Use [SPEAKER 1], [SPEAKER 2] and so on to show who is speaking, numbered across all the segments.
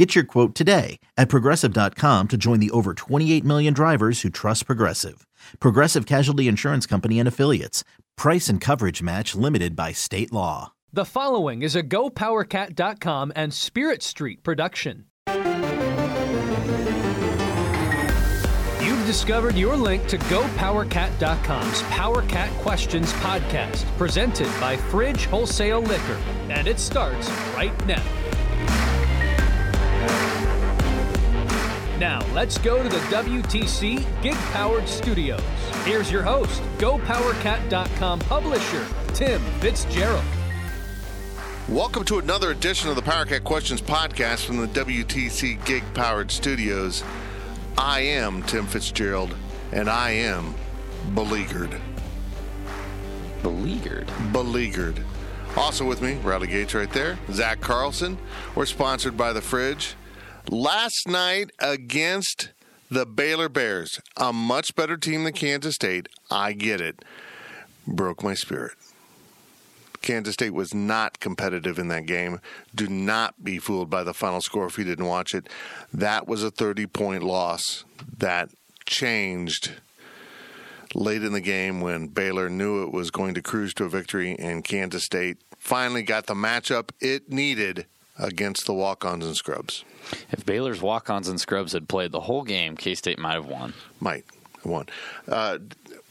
[SPEAKER 1] Get your quote today at progressive.com to join the over 28 million drivers who trust Progressive. Progressive Casualty Insurance Company and Affiliates. Price and coverage match limited by state law.
[SPEAKER 2] The following is a GoPowerCat.com and Spirit Street production. You've discovered your link to GoPowerCat.com's PowerCat Questions podcast, presented by Fridge Wholesale Liquor, and it starts right now. Now, let's go to the WTC Gig Powered Studios. Here's your host, GoPowerCat.com publisher, Tim Fitzgerald.
[SPEAKER 3] Welcome to another edition of the PowerCat Questions podcast from the WTC Gig Powered Studios. I am Tim Fitzgerald, and I am beleaguered.
[SPEAKER 4] Beleaguered.
[SPEAKER 3] Beleaguered. Also with me, Riley Gates right there, Zach Carlson. We're sponsored by The Fridge. Last night against the Baylor Bears, a much better team than Kansas State, I get it, broke my spirit. Kansas State was not competitive in that game. Do not be fooled by the final score if you didn't watch it. That was a 30 point loss that changed late in the game when Baylor knew it was going to cruise to a victory and Kansas State finally got the matchup it needed against the walk ons and scrubs.
[SPEAKER 4] If Baylor's walk-ons and scrubs had played the whole game, K-State might have won.
[SPEAKER 3] Might have won. Uh,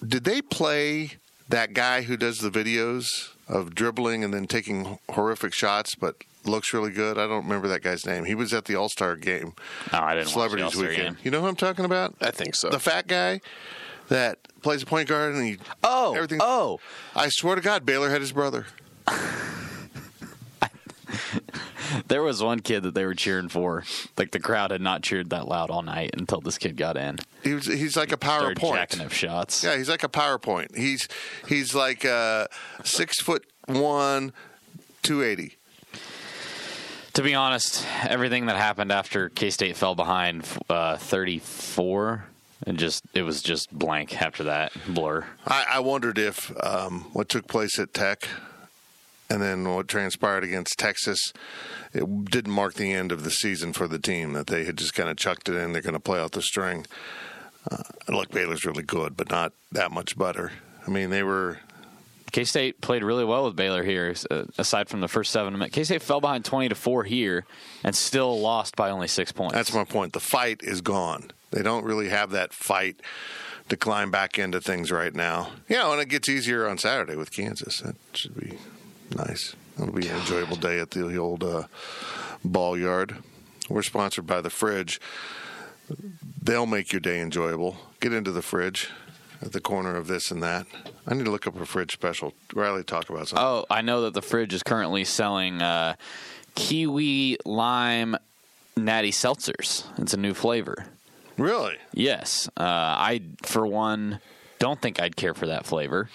[SPEAKER 3] did they play that guy who does the videos of dribbling and then taking horrific shots, but looks really good? I don't remember that guy's name. He was at the All Star game.
[SPEAKER 4] Oh, I didn't
[SPEAKER 3] Celebrities
[SPEAKER 4] watch the All-Star
[SPEAKER 3] Weekend.
[SPEAKER 4] game.
[SPEAKER 3] You know who I'm talking about?
[SPEAKER 5] I think so.
[SPEAKER 3] The fat guy that plays a point guard and he
[SPEAKER 4] Oh,
[SPEAKER 3] everything.
[SPEAKER 4] oh.
[SPEAKER 3] I swear to God, Baylor had his brother.
[SPEAKER 4] There was one kid that they were cheering for. Like the crowd had not cheered that loud all night until this kid got in.
[SPEAKER 3] He was. He's like a PowerPoint.
[SPEAKER 4] jacking up shots.
[SPEAKER 3] Yeah, he's like a PowerPoint. He's he's like uh, six foot one, two eighty.
[SPEAKER 4] To be honest, everything that happened after K-State fell behind uh, 34, and just it was just blank after that blur.
[SPEAKER 3] I, I wondered if um, what took place at Tech and then what transpired against Texas, it didn't mark the end of the season for the team, that they had just kind of chucked it in. They're going to play out the string. Uh, look, Baylor's really good, but not that much better. I mean, they were.
[SPEAKER 4] K State played really well with Baylor here. Uh, aside from the first seven minutes, K State fell behind twenty to four here, and still lost by only six points.
[SPEAKER 3] That's my point. The fight is gone. They don't really have that fight to climb back into things right now. Yeah, and it gets easier on Saturday with Kansas. That should be nice. It'll be an enjoyable day at the old uh, ball yard. We're sponsored by the Fridge. They'll make your day enjoyable. Get into the fridge at the corner of this and that. I need to look up a fridge special. Riley, talk about something.
[SPEAKER 4] Oh, I know that the fridge is currently selling uh, kiwi lime natty seltzers. It's a new flavor.
[SPEAKER 3] Really?
[SPEAKER 4] Yes, uh, I for one don't think I'd care for that flavor.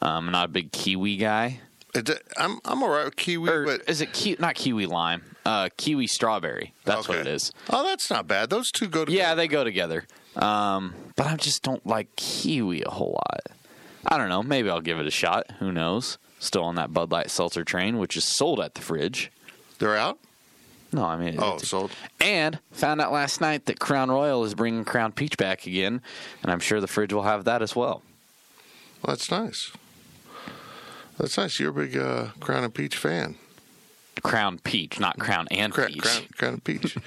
[SPEAKER 4] I'm not a big kiwi guy.
[SPEAKER 3] It, I'm I'm all right with kiwi,
[SPEAKER 4] Or
[SPEAKER 3] but
[SPEAKER 4] is it ki- not kiwi lime? Uh, kiwi strawberry. That's what it is.
[SPEAKER 3] Oh, that's not bad. Those two go together.
[SPEAKER 4] Yeah, they go together. Um, but I just don't like kiwi a whole lot. I don't know. Maybe I'll give it a shot. Who knows? Still on that Bud Light seltzer train, which is sold at the fridge.
[SPEAKER 3] They're out.
[SPEAKER 4] No, I mean,
[SPEAKER 3] Oh,
[SPEAKER 4] it's-
[SPEAKER 3] sold.
[SPEAKER 4] and found out last night that Crown Royal is bringing Crown Peach back again, and I'm sure the fridge will have that as well.
[SPEAKER 3] Well, that's nice. That's nice. You're a big uh, Crown and Peach fan.
[SPEAKER 4] Crown Peach, not Crown and
[SPEAKER 3] Cra-
[SPEAKER 4] Peach.
[SPEAKER 3] Crown, Crown and Peach.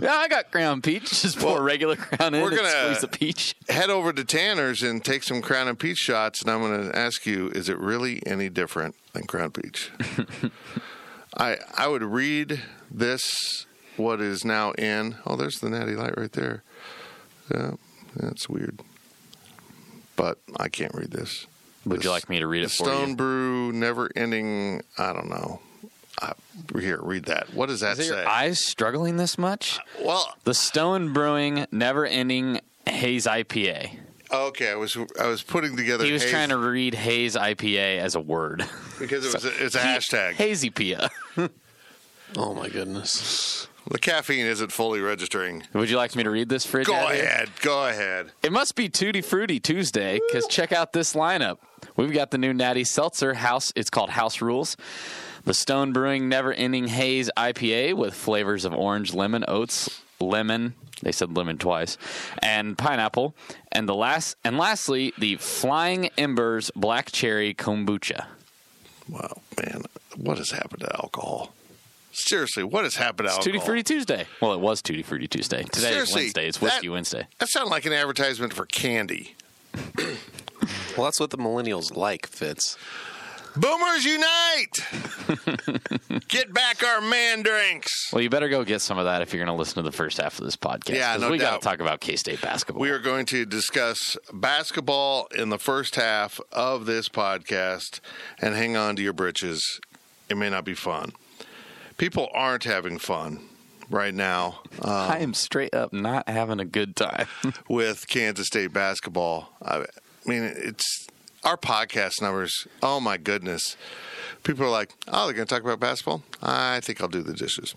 [SPEAKER 4] Yeah, I got Crown Peach. Just pour
[SPEAKER 3] Well,
[SPEAKER 4] regular Crown in
[SPEAKER 3] we're gonna-
[SPEAKER 4] squeeze the peach.
[SPEAKER 3] Head over to Tanner's and take some Crown and Peach shots, and I'm going to ask you: Is it really any different than Crown Peach? I I would read this. What is now in? Oh, there's the Natty Light right there. Yeah, that's weird. But I can't read this.
[SPEAKER 4] Would
[SPEAKER 3] This-
[SPEAKER 4] you like me to read it for you?
[SPEAKER 3] Stone
[SPEAKER 4] you?
[SPEAKER 3] Brew, never ending. I don't know. I, here, read that. What does that
[SPEAKER 4] Is
[SPEAKER 3] say?
[SPEAKER 4] your eyes struggling this much?
[SPEAKER 3] Uh, well,
[SPEAKER 4] The Stone Brewing Never Ending Haze IPA.
[SPEAKER 3] Okay, I was I was putting together.
[SPEAKER 4] He was
[SPEAKER 3] haze-
[SPEAKER 4] trying to read haze IPA as a word.
[SPEAKER 3] because it was a, it's a hashtag.
[SPEAKER 4] Hazy Pia.
[SPEAKER 5] Oh my goodness.
[SPEAKER 3] The caffeine isn't fully registering.
[SPEAKER 4] Would you like me to read this fridge?
[SPEAKER 3] Go
[SPEAKER 4] ad here?
[SPEAKER 3] ahead, go ahead.
[SPEAKER 4] It must be Tutti Frutti Tuesday because check out this lineup. We've got the new Natty Seltzer House. It's called House Rules. The Stone Brewing Never Ending Haze IPA with flavors of orange, lemon, oats, lemon. They said lemon twice, and pineapple. And the last and lastly, the Flying Embers Black Cherry Kombucha.
[SPEAKER 3] Wow, man, what has happened to alcohol? Seriously, what has happened to
[SPEAKER 4] It's
[SPEAKER 3] alcohol?
[SPEAKER 4] Tutti Frutti Tuesday. Well, it was Tutti Frutti Tuesday. Today is Wednesday. It's Whiskey
[SPEAKER 3] that-
[SPEAKER 4] Wednesday.
[SPEAKER 3] That sounded like an advertisement for candy.
[SPEAKER 5] Well, that's what the millennials like, Fitz.
[SPEAKER 3] Boomers unite! Get back our man drinks.
[SPEAKER 4] Well, you better go get some of that if you're going to listen to the first half of this podcast.
[SPEAKER 3] Yeah,
[SPEAKER 4] 'cause
[SPEAKER 3] no
[SPEAKER 4] we got
[SPEAKER 3] doubt.
[SPEAKER 4] to talk about K State basketball.
[SPEAKER 3] We are going to discuss basketball in the first half of this podcast, and hang on to your britches. It may not be fun. People aren't having fun right now uh,
[SPEAKER 4] I am straight up not having a good time.
[SPEAKER 3] with Kansas State basketball. I mean, it's our podcast numbers. Oh my goodness! People are like, "Oh, they're going to talk about basketball." I think I'll do the dishes.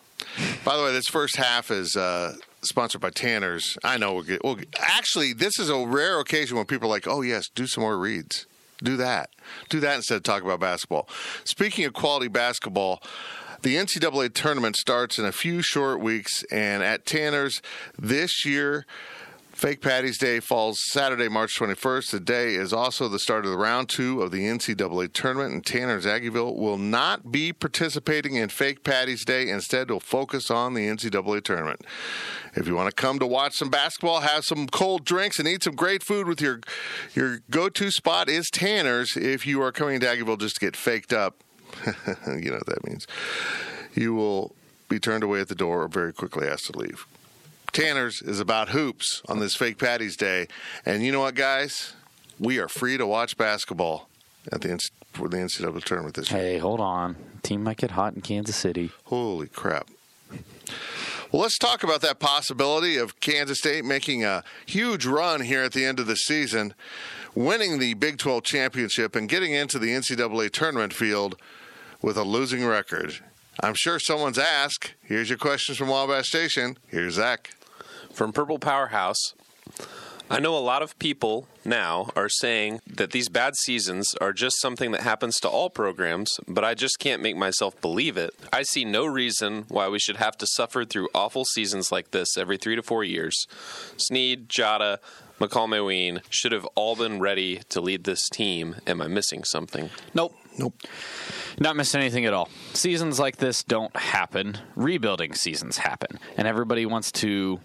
[SPEAKER 3] By the way, this first half is uh, sponsored by Tanner's. I know we'll get. We'll get- actually, this is a rare occasion when people are like, "Oh yes, do some more reads." Do that. Do that instead of talk about basketball. Speaking of quality basketball, the NCAA tournament starts in a few short weeks, and at Tanner's this year, Fake Patty's Day falls Saturday, March 21st. The day is also the start of the round two of the NCAA tournament, and Tanner's Aggieville will not be participating in Fake Patty's Day. Instead, will focus on the NCAA tournament. If you want to come to watch some basketball, have some cold drinks, and eat some great food with your your go-to spot is Tanner's. If you are coming to Aggieville just to get faked up, you know what that means. You will be turned away at the door or very quickly asked to leave. Tanner's is about hoops on this fake Patty's Day. And you know what, guys? We are free to watch basketball at the for the NCAA tournament this year.
[SPEAKER 4] hey, hold on. Team might get hot in Kansas City.
[SPEAKER 3] Holy crap. Well, let's talk about that possibility of Kansas State making a huge run here at the end of the season, winning the Big 12 championship, and getting into the NCAA tournament field with a losing record. I'm sure someone's asked. Here's your questions from Wabash Station. Here's Zach.
[SPEAKER 5] From Purple Powerhouse, I know a lot of people now are saying that these bad seasons are just something that happens to all programs, but I just can't make myself believe it. I see no reason why we should have to suffer through awful seasons like this every three to four years. Sneed, Diarra, Makol Mawien should have all been ready to lead this team. Am I missing something?
[SPEAKER 4] Nope.
[SPEAKER 3] Nope.
[SPEAKER 4] Not missing anything at all. Seasons like this don't happen. Rebuilding seasons happen. And everybody wants to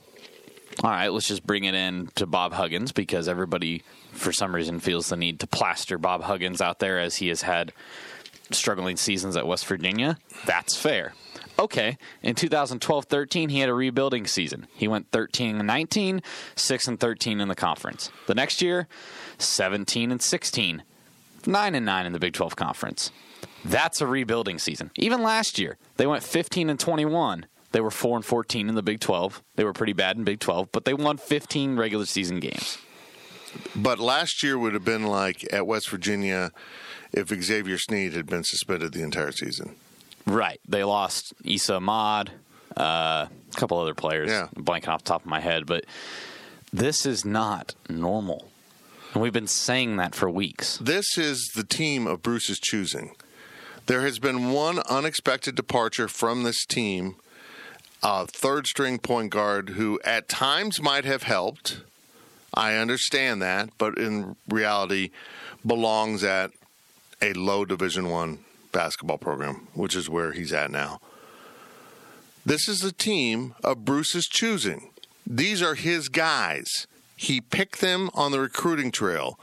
[SPEAKER 4] all right, let's just bring it in to Bob Huggins because everybody, for some reason, feels the need to plaster Bob Huggins out there as he has had struggling seasons at West Virginia. That's fair. Okay, in 2012 13, he had a rebuilding season. He went 13 and 19, 6 and 13 in the conference. The next year, 17 and 16, 9 and 9 in the Big 12 conference. That's a rebuilding season. Even last year, they went 15 and 21. They were 4 and 14 in the Big 12. They were pretty bad in Big 12, but they won 15 regular season games.
[SPEAKER 3] But last year would have been like at West Virginia if Xavier Sneed had been suspended the entire season.
[SPEAKER 4] Right. They lost Esa Ahmad, uh, a couple other players.
[SPEAKER 3] Yeah.
[SPEAKER 4] Blanking off the top of my head, but this is not normal. And we've been saying that for weeks.
[SPEAKER 3] This is the team of Bruce's choosing. There has been one unexpected departure from this team, a third string point guard who at times might have helped. I understand that, but in reality belongs at a low division 1 basketball program, which is where he's at now. This is the team of Bruce's choosing. These are his guys. He picked them on the recruiting trail.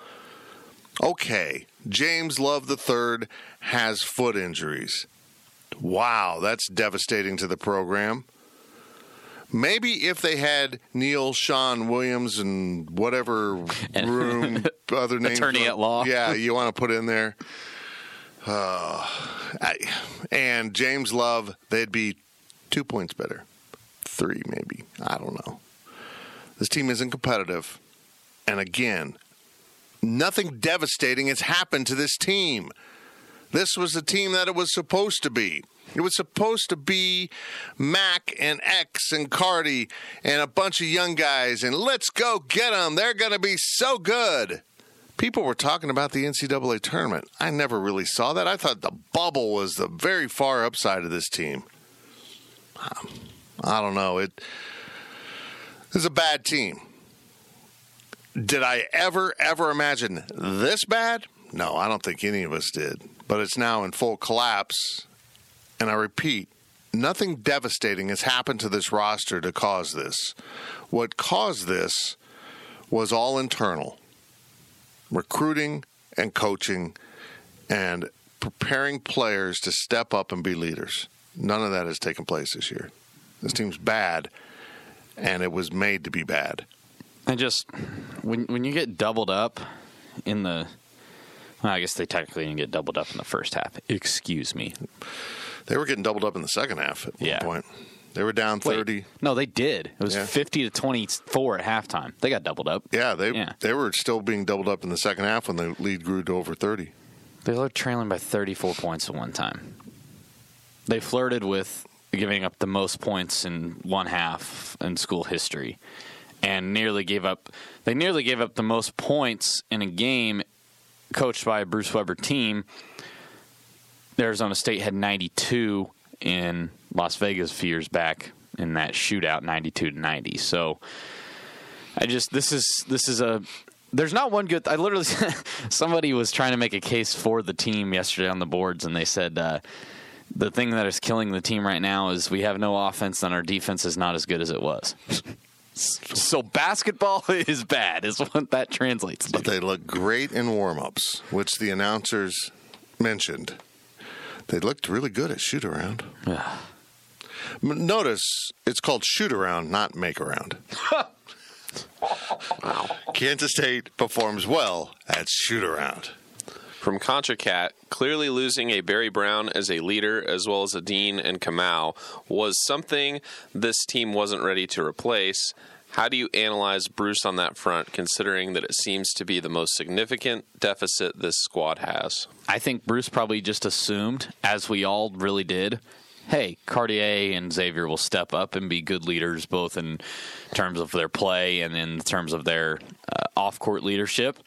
[SPEAKER 3] Okay, James Love III has foot injuries. Wow, that's devastating to the program. Maybe if they had Neil, Sean Williams, and whatever room other names,
[SPEAKER 4] Attorney at law.
[SPEAKER 3] yeah, you want to put in there, uh, I, and James Love, they'd be two points better, three maybe. I don't know. This team isn't competitive, and again, Nothing devastating has happened to this team. This was the team that it was supposed to be. It was supposed to be Mac and X and Cardi and a bunch of young guys, and let's go get them. They're going to be so good. People were talking about the NCAA tournament. I never really saw that. I thought the bubble was the very far upside of this team. I don't know. It is a bad team. Did I ever, ever imagine this bad? No, I don't think any of us did. But it's now in full collapse. And I repeat, nothing devastating has happened to this roster to cause this. What caused this was all internal recruiting and coaching and preparing players to step up and be leaders. None of that has taken place this year. This team's bad, and it was made to be bad.
[SPEAKER 4] And just when when you get doubled up in the, well, I guess they technically didn't get doubled up in the first half. Excuse me.
[SPEAKER 3] They were getting doubled up in the second half at
[SPEAKER 4] Yeah.
[SPEAKER 3] one point. They were down
[SPEAKER 4] Wait,
[SPEAKER 3] thirty.
[SPEAKER 4] no, they did. It was
[SPEAKER 3] Yeah.
[SPEAKER 4] fifty to twenty four at halftime. They got doubled up.
[SPEAKER 3] Yeah, they
[SPEAKER 4] Yeah.
[SPEAKER 3] they were still being doubled up in the second half when the lead grew to over thirty.
[SPEAKER 4] They were trailing by 34 points at one time. They flirted with giving up the most points in one half in school history and nearly gave up they nearly gave up the most points in a game coached by a Bruce Weber team. Arizona State had 92 in Las Vegas a few years back in that shootout 92 to 90. So I just this is this is a there's not one good. I literally somebody was trying to make a case for the team yesterday on the boards, and they said uh, the thing that is killing the team right now is we have no offense and our defense is not as good as it was. so basketball is bad, is what that translates to.
[SPEAKER 3] But they look great in warm ups, which the announcers mentioned. They looked really good at shoot around. M- Notice it's called shoot around, not make around. Kansas State performs well at shoot around.
[SPEAKER 5] From Contra Cat, clearly losing a Barry Brown as a leader as well as a Dean and Kamau was something this team wasn't ready to replace. How do you analyze Bruce on that front, considering that it seems to be the most significant deficit this squad has?
[SPEAKER 4] I think Bruce probably just assumed, as we all really did, hey, Cartier and Xavier will step up and be good leaders, both in terms of their play and in terms of their uh, off court leadership.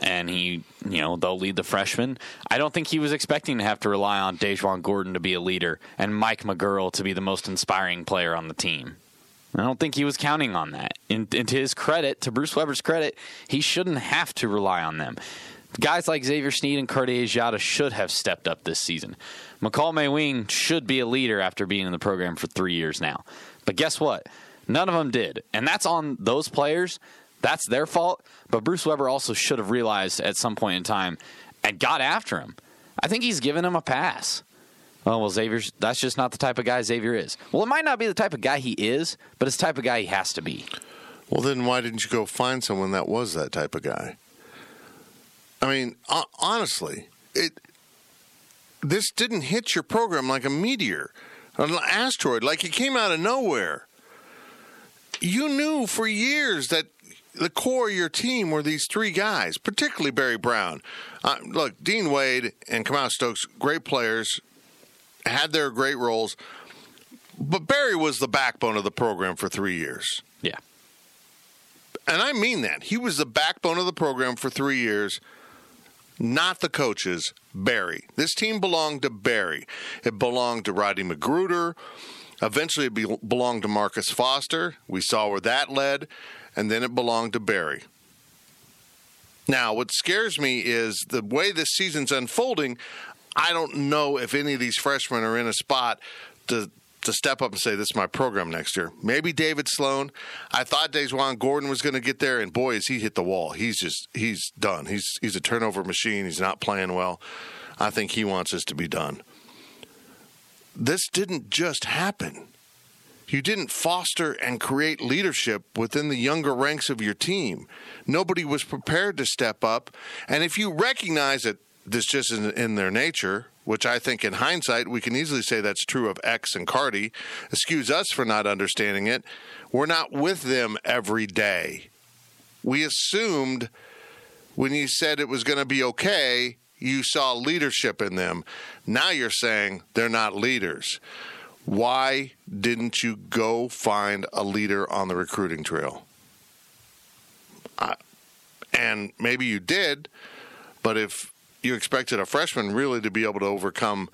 [SPEAKER 4] And he, you know, they'll lead the freshmen. I don't think he was expecting to have to rely on DaJuan Gordon to be a leader and Mike McGuirl to be the most inspiring player on the team. I don't think he was counting on that. And, and to his credit, to Bruce Weber's credit, he shouldn't have to rely on them. Guys like Xavier Sneed and Cartier Diarra should have stepped up this season. Makol Mawien should be a leader after being in the program for three years now. But guess what? None of them did. And that's on those players. That's their fault. But Bruce Weber also should have realized at some point in time and got after him. I think he's given him a pass. Oh, well, Xavier's, that's just not the type of guy Xavier is. Well, it might not be the type of guy he is, but it's the type of guy he has to be.
[SPEAKER 3] Well, then why didn't you go find someone that was that type of guy? I mean, honestly, it this didn't hit your program like a meteor, an asteroid, like it came out of nowhere. You knew for years that the core of your team were these three guys, particularly Barry Brown. Uh, look, Dean Wade and Kamau Stokes, great players, had their great roles, but Barry was the backbone of the program for three years.
[SPEAKER 4] Yeah.
[SPEAKER 3] And I mean that. He was the backbone of the program for three years, not the coaches, Barry. This team belonged to Barry. It belonged to Roddy McGruder. Eventually, it be- belonged to Marcus Foster. We saw where that led. And then it belonged to Barry. Now, what scares me is the way this season's unfolding. I don't know if any of these freshmen are in a spot to to step up and say, "This is my program next year." Maybe David Sloan. I thought DaJuan Gordon was going to get there, and boy, has he hit the wall. He's just he's done. He's he's a turnover machine. He's not playing well. I think he wants this to be done. This didn't just happen. You didn't foster and create leadership within the younger ranks of your team. Nobody was prepared to step up. And if you recognize that this just isn't in their nature, which I think in hindsight we can easily say that's true of X and Cardi, excuse us for not understanding it. We're not with them every day. We assumed When you said it was going to be okay, you saw leadership in them. Now you're saying they're not leaders. Why didn't you go find a leader on the recruiting trail? And maybe you did, but if you expected a freshman really to be able to overcome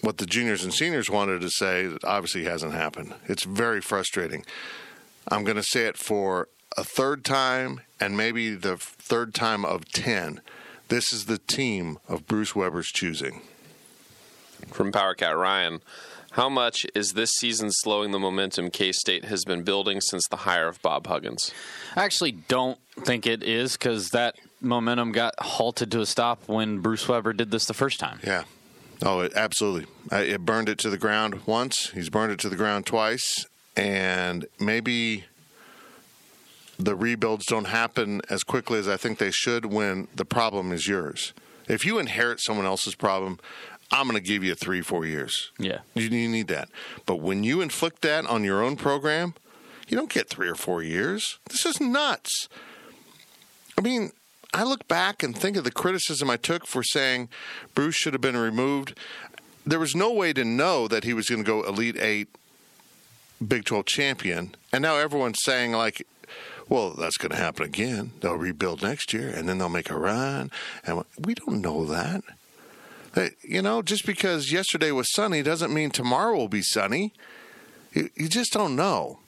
[SPEAKER 3] what the juniors and seniors wanted to say, that obviously hasn't happened. It's very frustrating. I'm going to say it for a third time and maybe the third time of 10. This is the team of Bruce Weber's choosing.
[SPEAKER 5] From Power Cat Ryan, how much is this season slowing the momentum K State has been building since the hire of Bob Huggins?
[SPEAKER 4] I actually don't think it is because that momentum got halted to a stop when Bruce Weber did this the first time.
[SPEAKER 3] Yeah. Oh, it, absolutely. I, it burned it to the ground once. He's burned it to the ground twice. And maybe the rebuilds don't happen as quickly as I think they should when the problem is yours. If you inherit someone else's problem, I'm going to give you three, four years.
[SPEAKER 4] Yeah.
[SPEAKER 3] You, you need that. But when you inflict that on your own program, you don't get three or four years. This is nuts. I mean, I look back and think of the criticism I took for saying Bruce should have been removed. There was no way to know that he was going to go Elite Eight, Big 12 champion. And now everyone's saying, like, well, that's going to happen again. They'll rebuild next year and then they'll make a run. And we don't know that. You know, just because yesterday was sunny doesn't mean tomorrow will be sunny. You, you just don't know.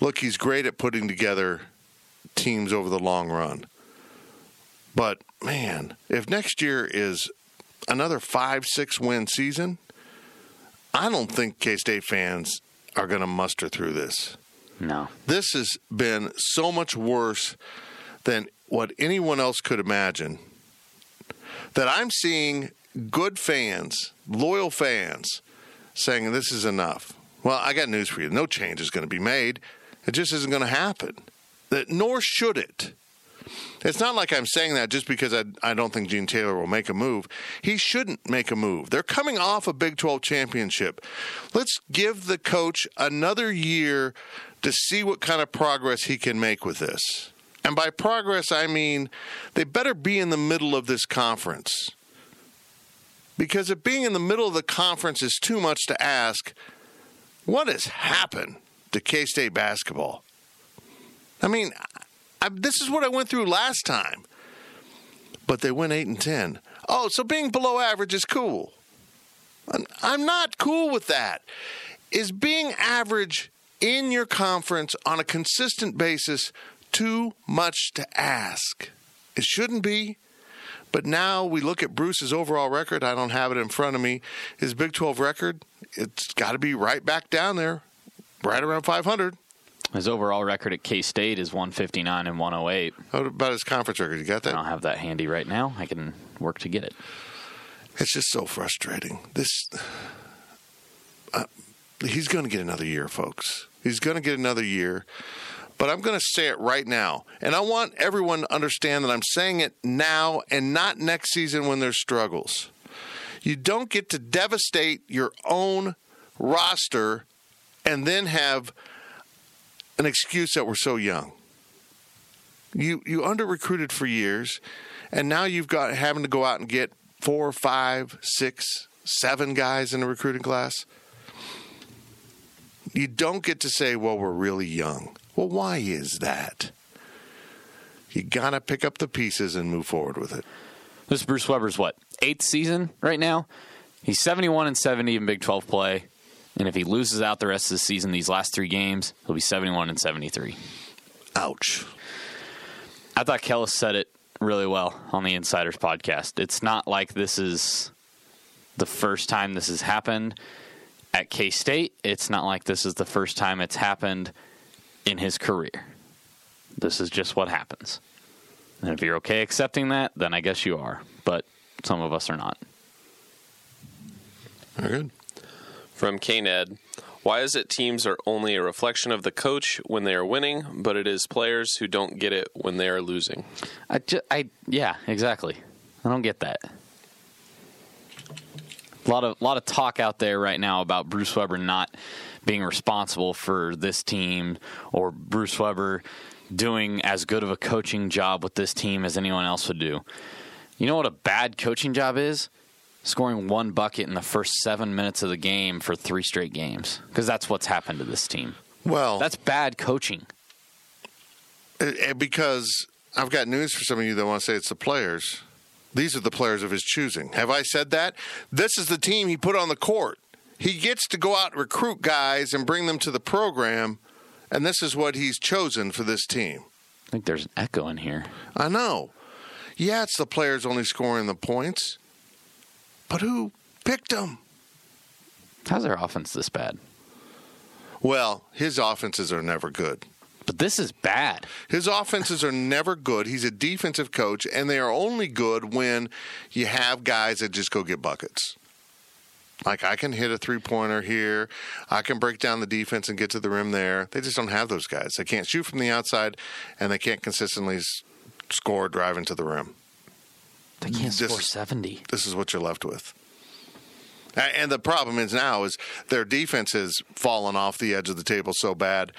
[SPEAKER 3] Look, he's great at putting together teams over the long run. But man, if next year is another five, six win season, I don't think K State fans are going to muster through this.
[SPEAKER 4] No.
[SPEAKER 3] This has been so much worse than what anyone else could imagine. That I'm seeing good fans, loyal fans, saying this is enough. Well, I got news for you. No change is going to be made. It just isn't going to happen. That nor should it. It's not like I'm saying that just because I, I don't think Gene Taylor will make a move. He shouldn't make a move. They're coming off a Big 12 championship. Let's give the coach another year to see what kind of progress he can make with this. And by progress, I mean they better be in the middle of this conference. Because if being in the middle of the conference is too much to ask, what has happened to K State basketball? I mean, I, this is what I went through last time. But they went 8 and 10. Oh, so being below average is cool. I'm not cool with that. Is being average in your conference on a consistent basis too much to ask? It shouldn't be. But now we look at Bruce's overall record. I don't have it in front of me. His Big 12 record, it's got to be right back down there, right around 500.
[SPEAKER 4] His overall record at K State is 159 and 108.
[SPEAKER 3] What about his conference record? You got that?
[SPEAKER 4] I don't have that handy right now. I can work to get it.
[SPEAKER 3] It's just so frustrating. This, uh, he's going to get another year, folks. He's going to get another year. But I'm going to say it right now. And I want everyone to understand that I'm saying it now and not next season when there's struggles. You don't get to devastate your own roster and then have an excuse that we're so young. You you under recruited for years, and now you've got having to go out and get four, five, six, seven guys in the recruiting class. You don't get to say, well, we're really young. Well, why is that? You got to pick up the pieces and move forward with it.
[SPEAKER 4] This is Bruce Weber's what? Eighth season right now? He's 71 and 70 in Big 12 play. And if he loses out the rest of the season, these last three games, he'll be 71 and 73.
[SPEAKER 3] Ouch.
[SPEAKER 4] I thought Kellis said it really well on the Insiders podcast. It's not like this is the first time this has happened at K State. It's not like this is the first time it's happened in his career. This is just what happens. And if you're okay accepting that, then I guess you are. But some of us are not.
[SPEAKER 3] Very good.
[SPEAKER 5] From KNED, why is it teams are only a reflection of the coach when they are winning, but it is players who don't get it when they are losing?
[SPEAKER 4] I, just, I yeah, exactly. I don't get that. A lot of lot of talk out there right now about Bruce Weber not being responsible for this team or Bruce Weber doing as good of a coaching job with this team as anyone else would do. You know what a bad coaching job is? Scoring one bucket in the first seven minutes of the game for three straight games. Because that's what's happened to this team.
[SPEAKER 3] Well,
[SPEAKER 4] That's bad coaching.
[SPEAKER 3] Because I've got news for some of you that want to say it's the players. These are the players of his choosing. Have I said that? This is the team he put on the court. He gets to go out and recruit guys and bring them to the program, and this is what he's chosen for this team.
[SPEAKER 4] I think there's an echo in here.
[SPEAKER 3] I know. Yeah, it's the players only scoring the points, but who picked them?
[SPEAKER 4] How's their offense this bad?
[SPEAKER 3] Well, his offenses are never good.
[SPEAKER 4] But this is bad.
[SPEAKER 3] His offenses are never good. He's a defensive coach, and they are only good when you have guys that just go get buckets. Like I can hit a three pointer here, I can break down the defense and get to the rim there. They just don't have those guys. They can't shoot from the outside, and they can't consistently score driving to the rim.
[SPEAKER 4] They can't
[SPEAKER 3] This-
[SPEAKER 4] score 70.
[SPEAKER 3] This is what you're left with. And the problem is now is their defense has fallen off the edge of the table so bad.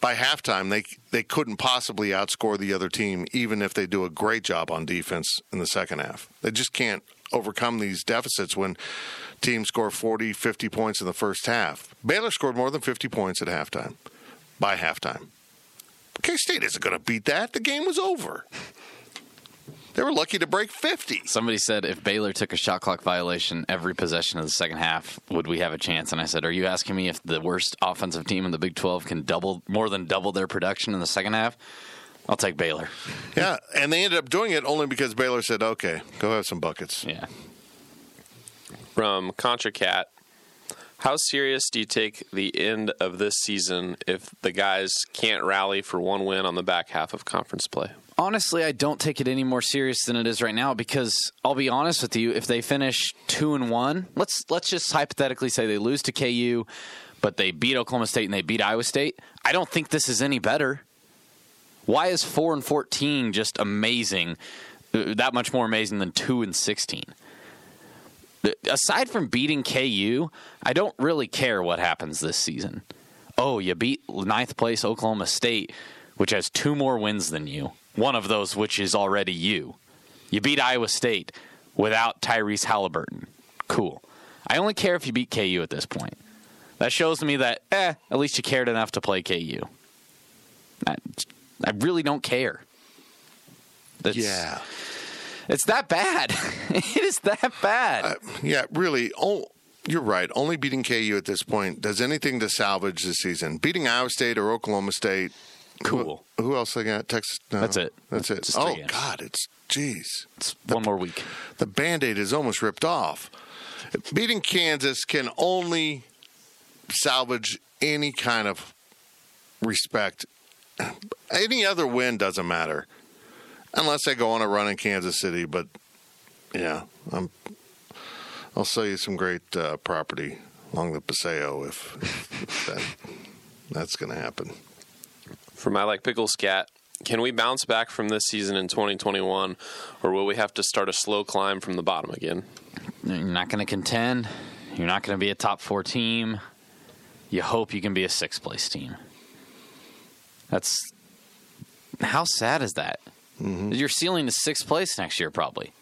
[SPEAKER 3] By halftime, they they couldn't possibly outscore the other team, even if they do a great job on defense in the second half. They just can't overcome these deficits when teams score 40, 50 points in the first half. Baylor scored more than 50 points at halftime, by halftime. K State isn't going to beat that. The game was over. They were lucky to break 50.
[SPEAKER 4] Somebody said if Baylor took a shot clock violation every possession of the second half, would we have a chance? And I said, Are you asking me if the worst offensive team in the Big 12 can double more than double their production in the second half? I'll take Baylor.
[SPEAKER 3] Yeah, and they ended up doing it only because Baylor said, "Okay, go have some buckets."
[SPEAKER 4] Yeah.
[SPEAKER 5] From Contra Cat, how serious do you take the end of this season if the guys can't rally for one win on the back half of conference play?
[SPEAKER 4] Honestly, I don't take it any more serious than it is right now because I'll be honest with you, if they finish 2 and 1, let's let's just hypothetically say they lose to KU, but they beat Oklahoma State and they beat Iowa State, I don't think this is any better. Why is 4 and 14 just amazing? uh, That much more amazing than 2 and 16. Uh, Aside from beating KU, I don't really care what happens this season. Oh, you beat ninth place Oklahoma State, which has two more wins than you. One of those, which is already you. You beat Iowa State without Tyrese Haliburton. Cool. I only care if you beat KU at this point. That shows me that, eh, at least you cared enough to play KU. I, I really don't care. That's,
[SPEAKER 3] Yeah,
[SPEAKER 4] It's that bad. it is that bad.
[SPEAKER 3] Uh, yeah, really. Oh, you're right. Only beating KU at this point does anything to salvage the season. Beating Iowa State or Oklahoma State.
[SPEAKER 4] Cool.
[SPEAKER 3] Who, who else they got? Texas. No,
[SPEAKER 4] That's it.
[SPEAKER 3] That's it. Oh. God, it's jeez.
[SPEAKER 4] It's one more week.
[SPEAKER 3] The band-aid is almost ripped off. Beating Kansas can only salvage any kind of respect. Any other win doesn't matter. Unless they go on a run in Kansas City, but yeah, I'm, I'll sell you some great uh, property along the Paseo if, if that, that's going to happen.
[SPEAKER 5] From I Like Pickles Cat, can we bounce back from this season in 2021, or will we have to start a slow climb from the bottom again?
[SPEAKER 4] You're not going to contend. You're not going to be a top four team. You hope you can be a sixth place team. That's how sad is that? Mm-hmm. Your ceiling is sixth place next year, probably.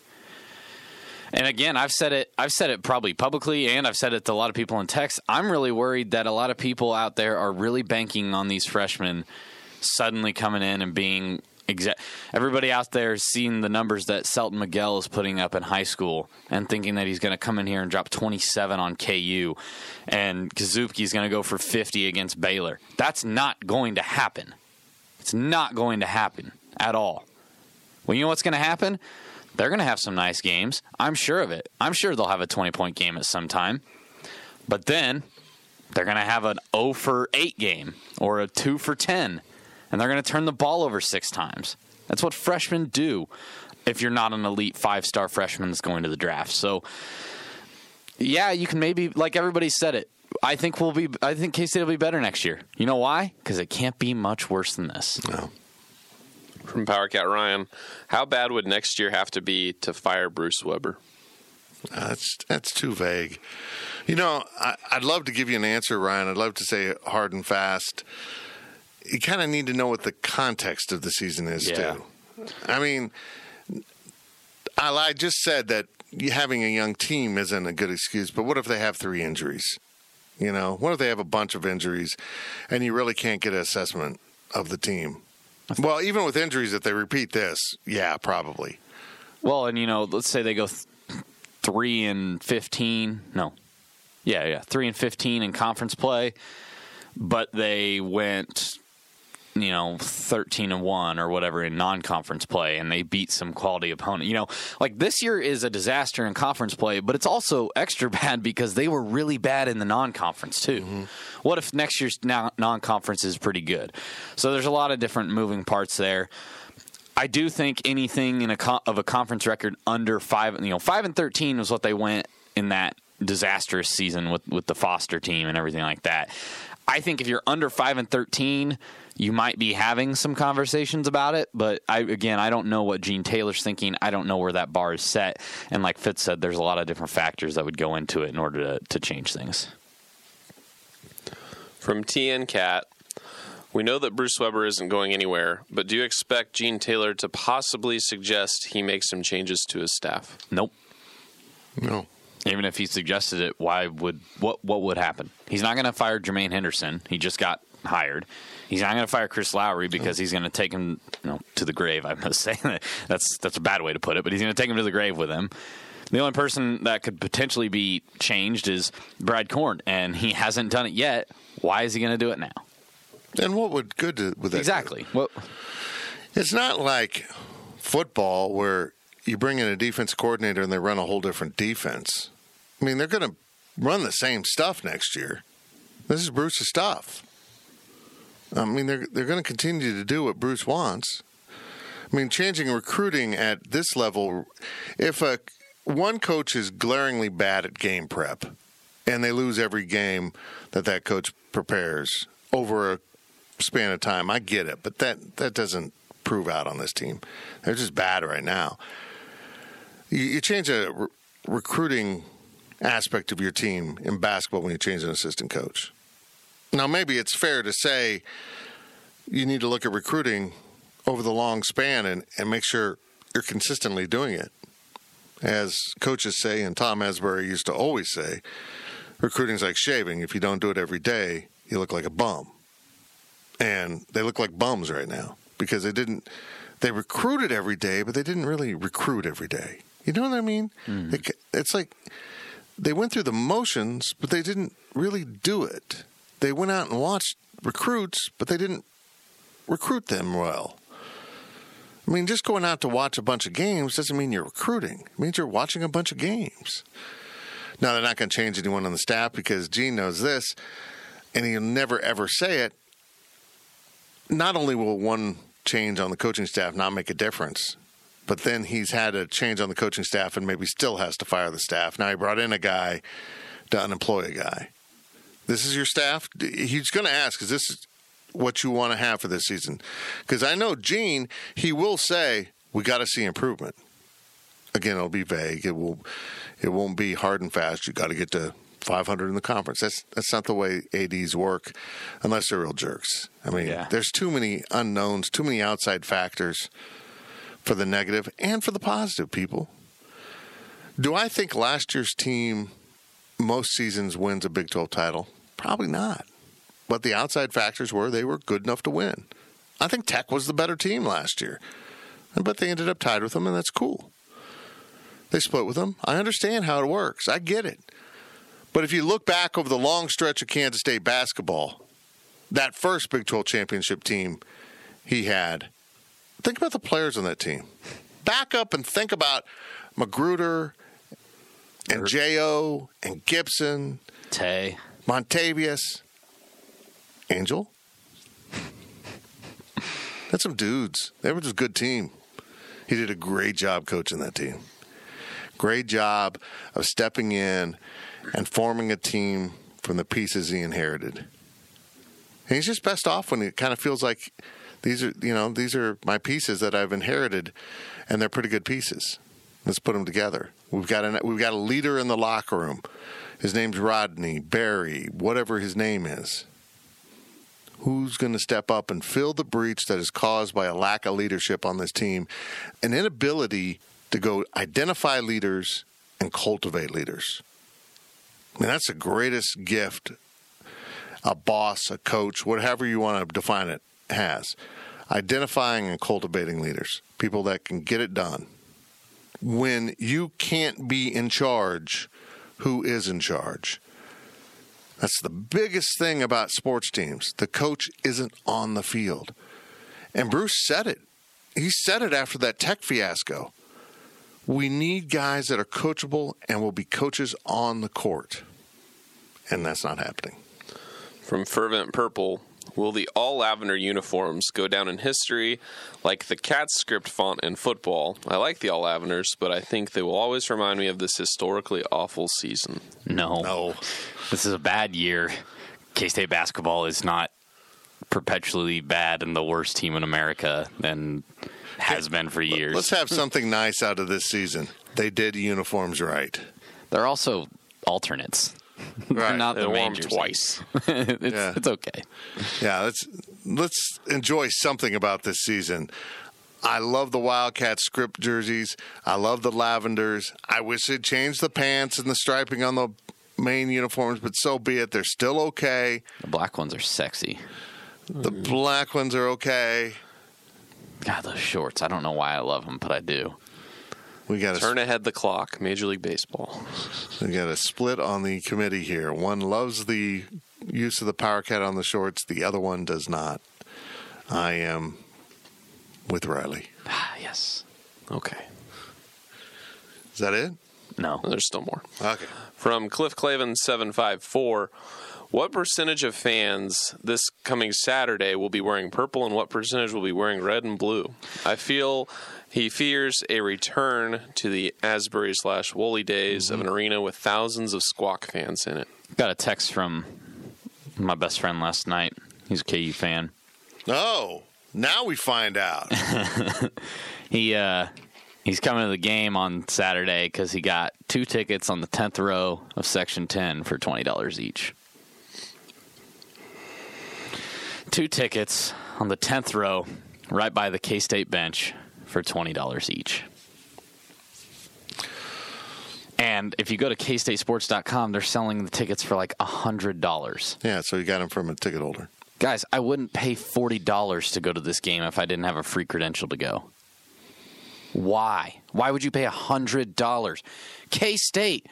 [SPEAKER 4] And again, I've said it. I've said it probably publicly, and I've said it to a lot of people in text. I'm really worried that a lot of people out there are really banking on these freshmen suddenly coming in and being exact. Everybody out there is seeing the numbers that Selton Miguel is putting up in high school and thinking that he's going to come in here and drop 27 on KU, and Kazuki is going to go for 50 against Baylor. That's not going to happen. It's not going to happen at all. Well, you know what's going to happen? They're going to have some nice games. I'm sure of it. I'm sure they'll have a 20 point game at some time. But then they're going to have an 0 for 8 game or a 2 for 10. And they're going to turn the ball over six times. That's what freshmen do if you're not an elite five star freshman that's going to the draft. So, yeah, you can maybe, like everybody said it. I think we'll be. I think K State will be better next year. You know why? Because it can't be much worse than this.
[SPEAKER 3] No.
[SPEAKER 5] From Power Cat Ryan, how bad would next year have to be to fire Bruce Weber?
[SPEAKER 3] Uh, That's that's too vague. You know, I, I'd love to give you an answer, Ryan. I'd love to say hard and fast. You kind of need to know what the context of the season is
[SPEAKER 4] Yeah.
[SPEAKER 3] too. I mean, I, just said that having a young team isn't a good excuse, but what if they have three injuries? You know, what if they have a bunch of injuries and you really can't get an assessment of the team? Well, even with injuries, if they repeat this, yeah, probably.
[SPEAKER 4] Well, and you know, let's say they go th- three and fifteen. No, yeah, yeah, three and fifteen in conference play, but they went, you know, thirteen and one or whatever in non-conference play, and they beat some quality opponent. You know, like this year is a disaster in conference play, but it's also extra bad because they were really bad in the non-conference too. Mm-hmm. What if next year's non- non-conference is pretty good? So there's a lot of different moving parts there. I do think anything in a co- of a conference record under five, you know, five and thirteen was what they went in that disastrous season with with the Foster team and everything like that. I think if you're under five and thirteen, you might be having some conversations about it. But I again, I don't know what Gene Taylor's thinking. I don't know where that bar is set. And like Fitz said, there's a lot of different factors that would go into it in order to to change things.
[SPEAKER 5] From TN Cat, we know that Bruce Weber isn't going anywhere, but do you expect Gene Taylor to possibly suggest he makes some changes to his staff?
[SPEAKER 4] Nope.
[SPEAKER 3] No.
[SPEAKER 4] Even if he suggested it, why would what what would happen? He's not going to fire Jermaine Henderson. He just got hired. He's not going to fire Chris Lowery because he's going to take him you know, to the grave. I must say that's that's a bad way to put it, but he's going to take him to the grave with him. The only person that could potentially be changed is Brad Korn, and he hasn't done it yet. Why is he going to do it now?
[SPEAKER 3] And what would good to, with that?
[SPEAKER 4] Exactly. Well,
[SPEAKER 3] It's not like football where you bring in a defense coordinator and they run a whole different defense. I mean, they're going to run the same stuff next year. This is Bruce's stuff. I mean, they're they're going to continue to do what Bruce wants. I mean, changing recruiting at this level, if a one coach is glaringly bad at game prep, and they lose every game that that coach prepares over a span of time, I get it, but that that doesn't prove out on this team. They're just bad right now. You, you change a re- recruiting aspect of your team in basketball when you change an assistant coach. Now, maybe it's fair to say you need to look at recruiting over the long span and, and make sure you're consistently doing it. As coaches say, and Tom Asbury used to always say, recruiting's like shaving. If you don't do it every day, you look like a bum. And they look like bums right now because they didn't, they recruited every day, but they didn't really recruit every day. You know what I mean? Hmm. They ca- it's like they went through the motions, but they didn't really do it. They went out and watched recruits, but they didn't recruit them well. I mean, just going out to watch a bunch of games doesn't mean you're recruiting. It means you're watching a bunch of games. Now, they're not going to change anyone on the staff because Gene knows this, and he'll never, ever say it. Not only will one change on the coaching staff not make a difference, but then he's had a change on the coaching staff and maybe still has to fire the staff. Now he brought in a guy to unemploy a guy. This is your staff. He's going to ask, "Is this what you want to have for this season?" Because I know Gene, he will say, "We got to see improvement." Again, it'll be vague. It will, it won't be hard and fast. You got to get to 500 in the conference. That's that's not the way ads work, unless they're real jerks. I mean,
[SPEAKER 4] Yeah.
[SPEAKER 3] there's too many unknowns, too many outside factors for the negative and for the positive. People, do I think last year's team most seasons wins a Big 12 title? Probably not. But the outside factors were they were good enough to win. I think Tech was the better team last year. But they ended up tied with them, and that's cool. They split with them. I understand how it works. I get it. But if you look back over the long stretch of Kansas State basketball, that first Big 12 championship team he had, think about the players on that team. Back up and think about McGruder and J.O. and Gipson,
[SPEAKER 4] Tay.
[SPEAKER 3] Martavious, Angel. That's some dudes. That was a good team. He did a great job coaching that team. Great job of stepping in and forming a team from the pieces he inherited. And he's just best off when it kind of feels like these are, you know, these are my pieces that I've inherited, and they're pretty good pieces. Let's put them together. We've got a we've got a leader in the locker room. His name's Rodney Barry, whatever his name is. who's going to step up and fill the breach that is caused by a lack of leadership on this team, an inability to go identify leaders and cultivate leaders. I mean, that's the greatest gift a boss, a coach, whatever you want to define it, has. Identifying and cultivating leaders, people that can get it done. When you can't be in charge, who is in charge? That's the biggest thing about sports teams. The coach isn't on the field. And Bruce said it. He said it after that tech fiasco. We need guys that are coachable and will be coaches on the court. And that's not happening.
[SPEAKER 5] From Fervent Purple, will the all lavender uniforms go down in history like the cat script font in football? I like the all lavenders, but I think they will always remind me of this historically awful season.
[SPEAKER 4] No.
[SPEAKER 3] No.
[SPEAKER 4] This is a bad year. K State basketball is not perpetually bad and the worst team in America and has been for years.
[SPEAKER 3] Let's have something nice out of this season. They did uniforms right.
[SPEAKER 4] They're also alternates. They're
[SPEAKER 3] Right.
[SPEAKER 4] not
[SPEAKER 5] They
[SPEAKER 4] the
[SPEAKER 5] wore 'em
[SPEAKER 4] main jerseys.
[SPEAKER 5] twice.
[SPEAKER 4] it's,
[SPEAKER 3] Yeah.
[SPEAKER 4] it's okay.
[SPEAKER 3] Yeah, let's let's enjoy something about this season. I love the Wildcat script jerseys. I love the lavenders. I wish they'd changed the pants and the striping on the main uniforms, but so be it. They're still okay.
[SPEAKER 4] The black ones are sexy.
[SPEAKER 3] The black ones are okay.
[SPEAKER 4] God, those shorts. I don't know why I love them, but I do.
[SPEAKER 3] We got to
[SPEAKER 5] Turn
[SPEAKER 3] a
[SPEAKER 5] ahead the clock, Major League Baseball.
[SPEAKER 3] we got a split on the committee here. One loves the use of the power cat on the shorts. The other one does not. I am with Riley.
[SPEAKER 4] Ah, yes.
[SPEAKER 5] Okay.
[SPEAKER 3] Is that it?
[SPEAKER 4] No.
[SPEAKER 5] There's still more.
[SPEAKER 3] Okay.
[SPEAKER 5] From Cliff Clavin seven five four. What percentage of fans this coming Saturday will be wearing purple, and what percentage will be wearing red and blue? I feel he fears a return to the Asbury slash Woolly days of an arena with thousands of Squawk fans in it.
[SPEAKER 4] Got a text from my best friend last night. He's a KU fan.
[SPEAKER 3] Oh, now we find out.
[SPEAKER 4] He uh he's coming to the game on Saturday because he got two tickets on the tenth row of section ten for twenty dollars each. Two tickets on the tenth row, right by the K State bench, for twenty dollars each. And if you go to kstatesports.com, they're selling the tickets for like hundred dollars.
[SPEAKER 3] yeah, so you got them from a ticket holder.
[SPEAKER 4] Guys, I wouldn't pay forty dollars to go to this game if I didn't have a free credential to go. Why? Why would you pay hundred dollars? K State,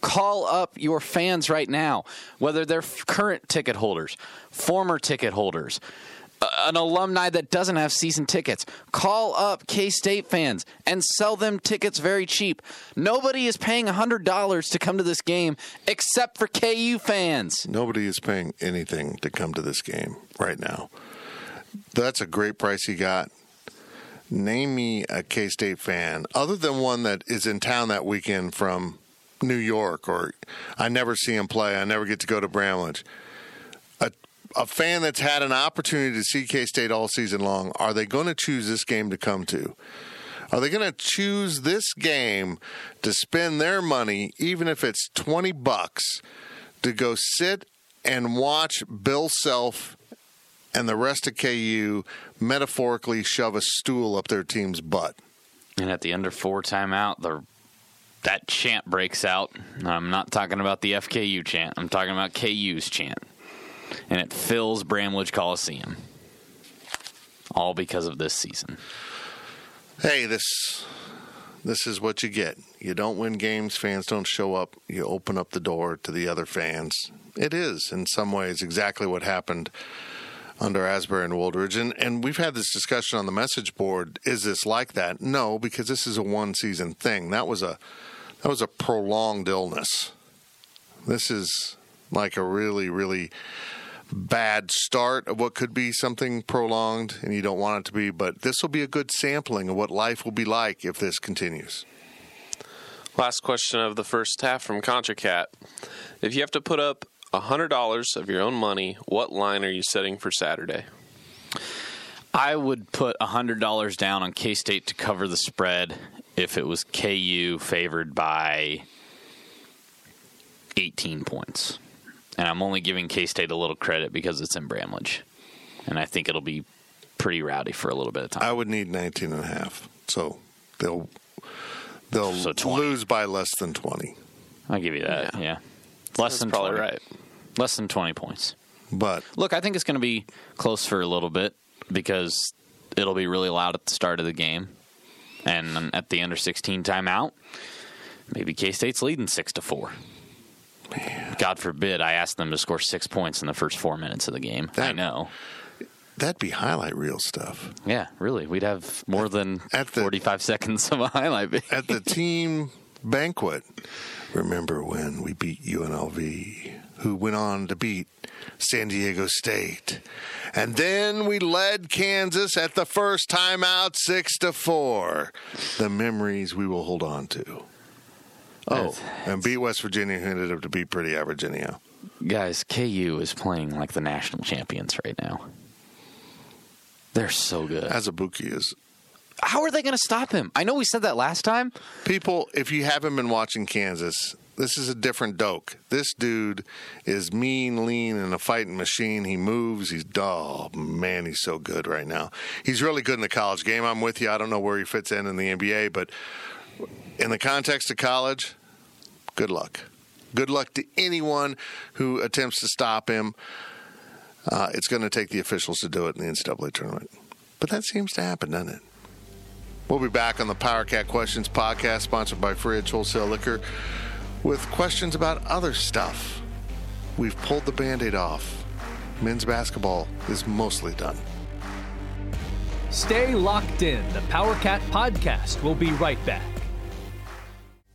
[SPEAKER 4] call up your fans right now, whether they're current ticket holders, former ticket holders, an alumni that doesn't have season tickets. Call up K State fans and sell them tickets very cheap. Nobody is paying hundred dollars to come to this game except for KU fans.
[SPEAKER 3] Nobody is paying anything to come to this game right now. That's a great price he got. Name me a K State fan, other than one that is in town that weekend from New York, or I never see him play. I never get to go to Bramlage. A, fan that's had an opportunity to see K State all season long, are they going to choose this game to come to? Are they going to choose this game to spend their money, even if it's 20 bucks, to go sit and watch Bill Self and the rest of KU metaphorically shove a stool up their team's butt?
[SPEAKER 4] And at the under four timeout, the that chant breaks out. I'm not talking about the FKU chant. I'm talking about KU's chant, and it fills Bramlage Coliseum. All because of this season.
[SPEAKER 3] Hey, this this is what you get. You don't win games, fans don't show up. You open up the door to the other fans. It is in some ways exactly what happened under Asbury and Wooldridge. And and we've had this discussion on the message board. Is this like that? No, because this is a one season thing. That was a that was a prolonged illness. This is like a really, really bad start of what could be something prolonged, and you don't want it to be. But this will be a good sampling of what life will be like if this continues.
[SPEAKER 5] Last question of the first half from ContraCat. If you have to put up $100 of your own money, what line are you setting for Saturday?
[SPEAKER 4] I would put hundred dollars down on K State to cover the spread if it was KU favored by eighteen points. And I'm only giving K State a little credit because it's in Bramlage. and I think it'll be pretty rowdy for a little bit of time.
[SPEAKER 3] I would need 19 and a half. So they'll they'll
[SPEAKER 4] So
[SPEAKER 3] lose by less than 20.
[SPEAKER 4] I'll give you that. Yeah, less
[SPEAKER 5] That's
[SPEAKER 4] than
[SPEAKER 5] probably
[SPEAKER 4] 20.
[SPEAKER 5] right.
[SPEAKER 4] Less than twenty points.
[SPEAKER 3] But
[SPEAKER 4] Look, I think it's going to be close for a little bit because it'll be really loud at the start of the game, and at the under sixteen timeout, maybe K State's leading six to four. God forbid I ask them to score six points in the first four minutes of the game. I know.
[SPEAKER 3] that'd be highlight reel stuff.
[SPEAKER 4] Yeah, really. We'd have more than
[SPEAKER 3] At the-
[SPEAKER 4] 45 seconds of a highlight video.
[SPEAKER 3] At the team banquet, remember when we beat UNLV, who went on to beat San Diego State. And then we led Kansas at the first timeout 6 to 4. The memories we will hold on to. Oh, and beat West Virginia, who ended up to be pretty average anyhow.
[SPEAKER 4] Guys, KU is playing like the national champions right now. They're so good.
[SPEAKER 3] As a Azubuike is
[SPEAKER 4] How are they going to stop him? I know we said that last time.
[SPEAKER 3] people, if you haven't been watching Kansas, this is a different Doak. This dude is mean, lean, and a fighting machine. He moves. He's oh man, he's so good right now. He's really good in the college game. I'm with you. I don't know where he fits in in the NBA, but in the context of college, good luck. Good luck to anyone who attempts to stop him. Uh, it's going to take the officials to do it in the NCAA tournament, but that seems to happen, doesn't it? We'll be back on the Power Cat Questions podcast, sponsored by Fridge Wholesale Liquor, with questions about other stuff. We've pulled the band aid off. Men's basketball is mostly done.
[SPEAKER 2] Stay locked in. The Power Cat Podcast will be right back.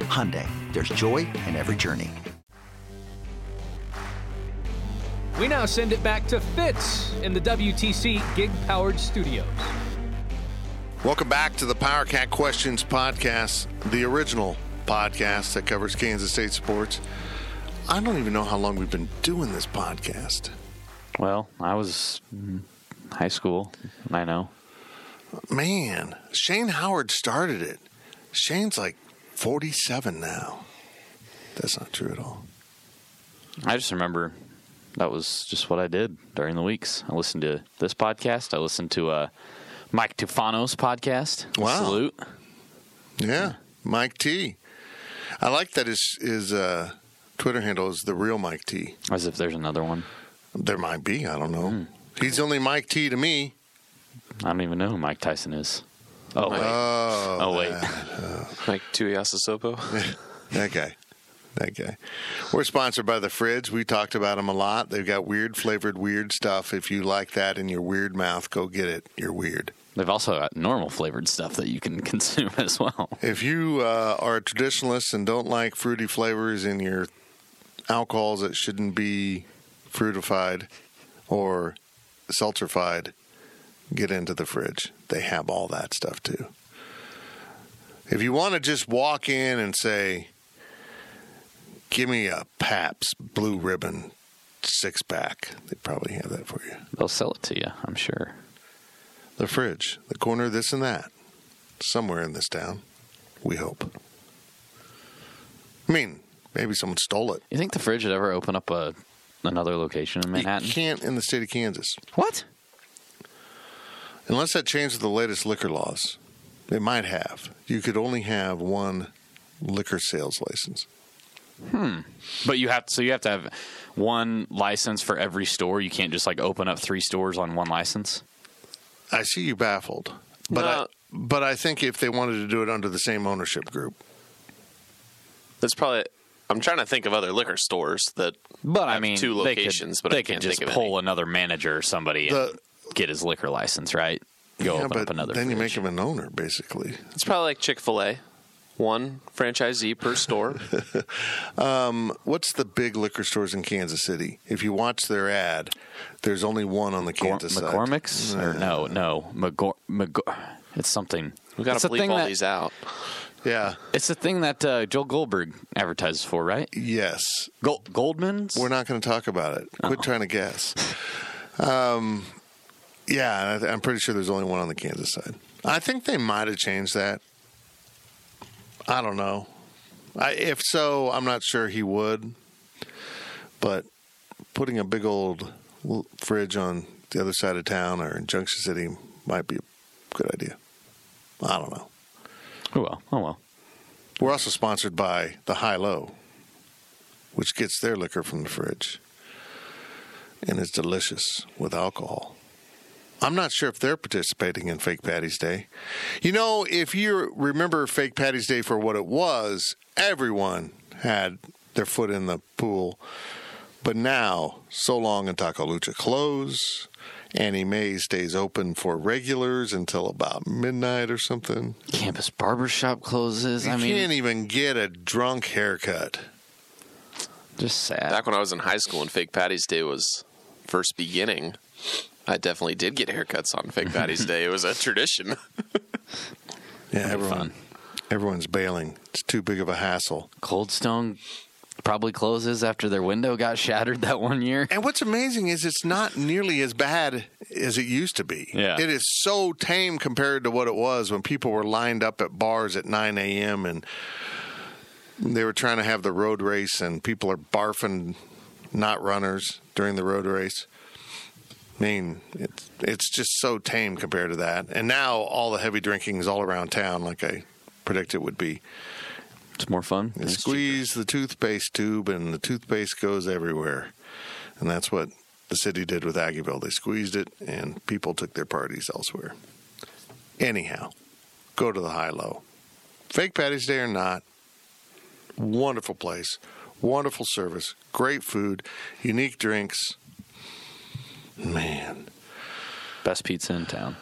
[SPEAKER 6] Hyundai, there's joy in every journey.
[SPEAKER 2] We now send it back to Fitz in the WTC Gig Powered Studios.
[SPEAKER 3] Welcome back to the Power Cat Questions podcast, the original podcast that covers Kansas State sports. I don't even know how long we've been doing this podcast.
[SPEAKER 4] Well, I was high school. I know.
[SPEAKER 3] Man, Shane Howard started it. Shane's like 47 now. That's not true at all.
[SPEAKER 4] I just remember that was just what I did during the weeks. I listened to this podcast. I listened to uh, Mike Tufano's podcast.
[SPEAKER 3] Wow.
[SPEAKER 4] Salute.
[SPEAKER 3] Yeah, Mike T. I like that his his uh, Twitter handle is the real Mike T.
[SPEAKER 4] As if there's another one.
[SPEAKER 3] There might be. I don't know. He's only Mike T to me.
[SPEAKER 4] I don't even know who Mike Tyson is. Oh, wait.
[SPEAKER 3] Oh,
[SPEAKER 4] oh, wait.
[SPEAKER 5] Like Tuiasosopo.
[SPEAKER 3] that guy. That guy. We're sponsored by the Fridge. We talked about them a lot. They've got weird flavored weird stuff. If you like that in your weird mouth, go get it. You're weird.
[SPEAKER 4] They've also got normal flavored stuff that you can consume as well.
[SPEAKER 3] If you uh, are a traditionalist and don't like fruity flavors in your alcohols that shouldn't be fruitified or seltzerified, get into the fridge. They have all that stuff too. If you want to just walk in and say, give me a Pabst Blue Ribbon six pack, they probably have that for you.
[SPEAKER 4] They'll sell it to you, I'm sure.
[SPEAKER 3] The fridge, the corner, this and that, somewhere in this town, we hope. I mean, maybe someone stole it.
[SPEAKER 4] You think the fridge would ever open up a another location in Manhattan?
[SPEAKER 3] You can't in the state of Kansas.
[SPEAKER 4] What?
[SPEAKER 3] Unless that changes the latest liquor laws. It might have. You could only have one liquor sales license. Hmm.
[SPEAKER 4] But you have so you have to have one license for every store. You can't just like open up three stores on one license.
[SPEAKER 3] I see you baffled, but I but I think if they wanted to do it under the same ownership group,
[SPEAKER 5] That's probably. I'm trying to think of other liquor stores that.
[SPEAKER 4] But I mean,
[SPEAKER 5] two
[SPEAKER 4] they
[SPEAKER 5] locations,
[SPEAKER 4] could,
[SPEAKER 5] but I
[SPEAKER 4] they
[SPEAKER 5] can't
[SPEAKER 4] could just
[SPEAKER 5] think of
[SPEAKER 4] pull
[SPEAKER 5] any.
[SPEAKER 4] another manager or somebody
[SPEAKER 3] The-
[SPEAKER 4] and get his liquor license, right? Go
[SPEAKER 3] yeah,
[SPEAKER 4] open
[SPEAKER 3] but
[SPEAKER 4] up another.
[SPEAKER 3] then you make him an owner, basically.
[SPEAKER 5] It's probably like Chick Fil A, one franchisee per store.
[SPEAKER 3] What's the big liquor stores in Kansas City? If you watch their ad, there's only one on the
[SPEAKER 4] Gor-
[SPEAKER 3] Kansas side.
[SPEAKER 4] McCormick's or no, no, McGor- McGor- It's something.
[SPEAKER 5] We got to
[SPEAKER 4] a
[SPEAKER 5] bleep
[SPEAKER 4] thing
[SPEAKER 5] all
[SPEAKER 4] that,
[SPEAKER 5] these out.
[SPEAKER 3] Yeah.
[SPEAKER 4] It's the thing that uh, Joel Goldberg advertises for, right?
[SPEAKER 3] Yes.
[SPEAKER 4] Gold- Goldman's.
[SPEAKER 3] We're not going to talk about it. Quit trying to guess. Um, yeah, I'm pretty sure there's only one on the Kansas side. I think they might have changed that. I don't know. I, if so, I'm not sure he would. But putting a big old fridge on the other side of town or in Junction City might be a good idea. I don't know.
[SPEAKER 4] Oh well. Oh well.
[SPEAKER 3] We're also sponsored by the High Low, which gets their liquor from the fridge and is delicious with alcohol. I'm not sure if they're participating in Fake Patty's Day. You know, if you remember Fake Patty's Day for what it was, everyone had their foot in the pool. But now, So Long and Taco Lucha close. Annie Mae stays open for regulars until about midnight or something.
[SPEAKER 4] Campus barbershop closes.
[SPEAKER 3] You
[SPEAKER 4] I mean,
[SPEAKER 3] can't even get a drunk haircut.
[SPEAKER 4] just sad.
[SPEAKER 5] Back when I was in high school and Fake Patty's Day was first beginning, I definitely did get haircuts on Fake Patty's Day. It was a tradition.
[SPEAKER 3] Yeah, everyone,
[SPEAKER 4] fun.
[SPEAKER 3] everyone's bailing. It's too big of a hassle.
[SPEAKER 4] Cold Stone probably closes after their window got shattered that one year.
[SPEAKER 3] And what's amazing is it's not nearly as bad as it used to be.
[SPEAKER 4] Yeah.
[SPEAKER 3] It is so tame compared to what it was when people were lined up at bars at 9 a.m. and they were trying to have the road race and people are barfing not runners during the road race. I mean, it's it's just so tame compared to that. And now all the heavy drinking is all around town, like I predicted it would be.
[SPEAKER 4] It's more fun.
[SPEAKER 3] You squeeze the toothpaste tube, and the toothpaste goes everywhere. And that's what the city did with Aggieville. They squeezed it, and people took their parties elsewhere. Anyhow, go to the high low. Fake Patty's Day or not, wonderful place, wonderful service, great food, unique drinks. Man,
[SPEAKER 4] Best pizza in town.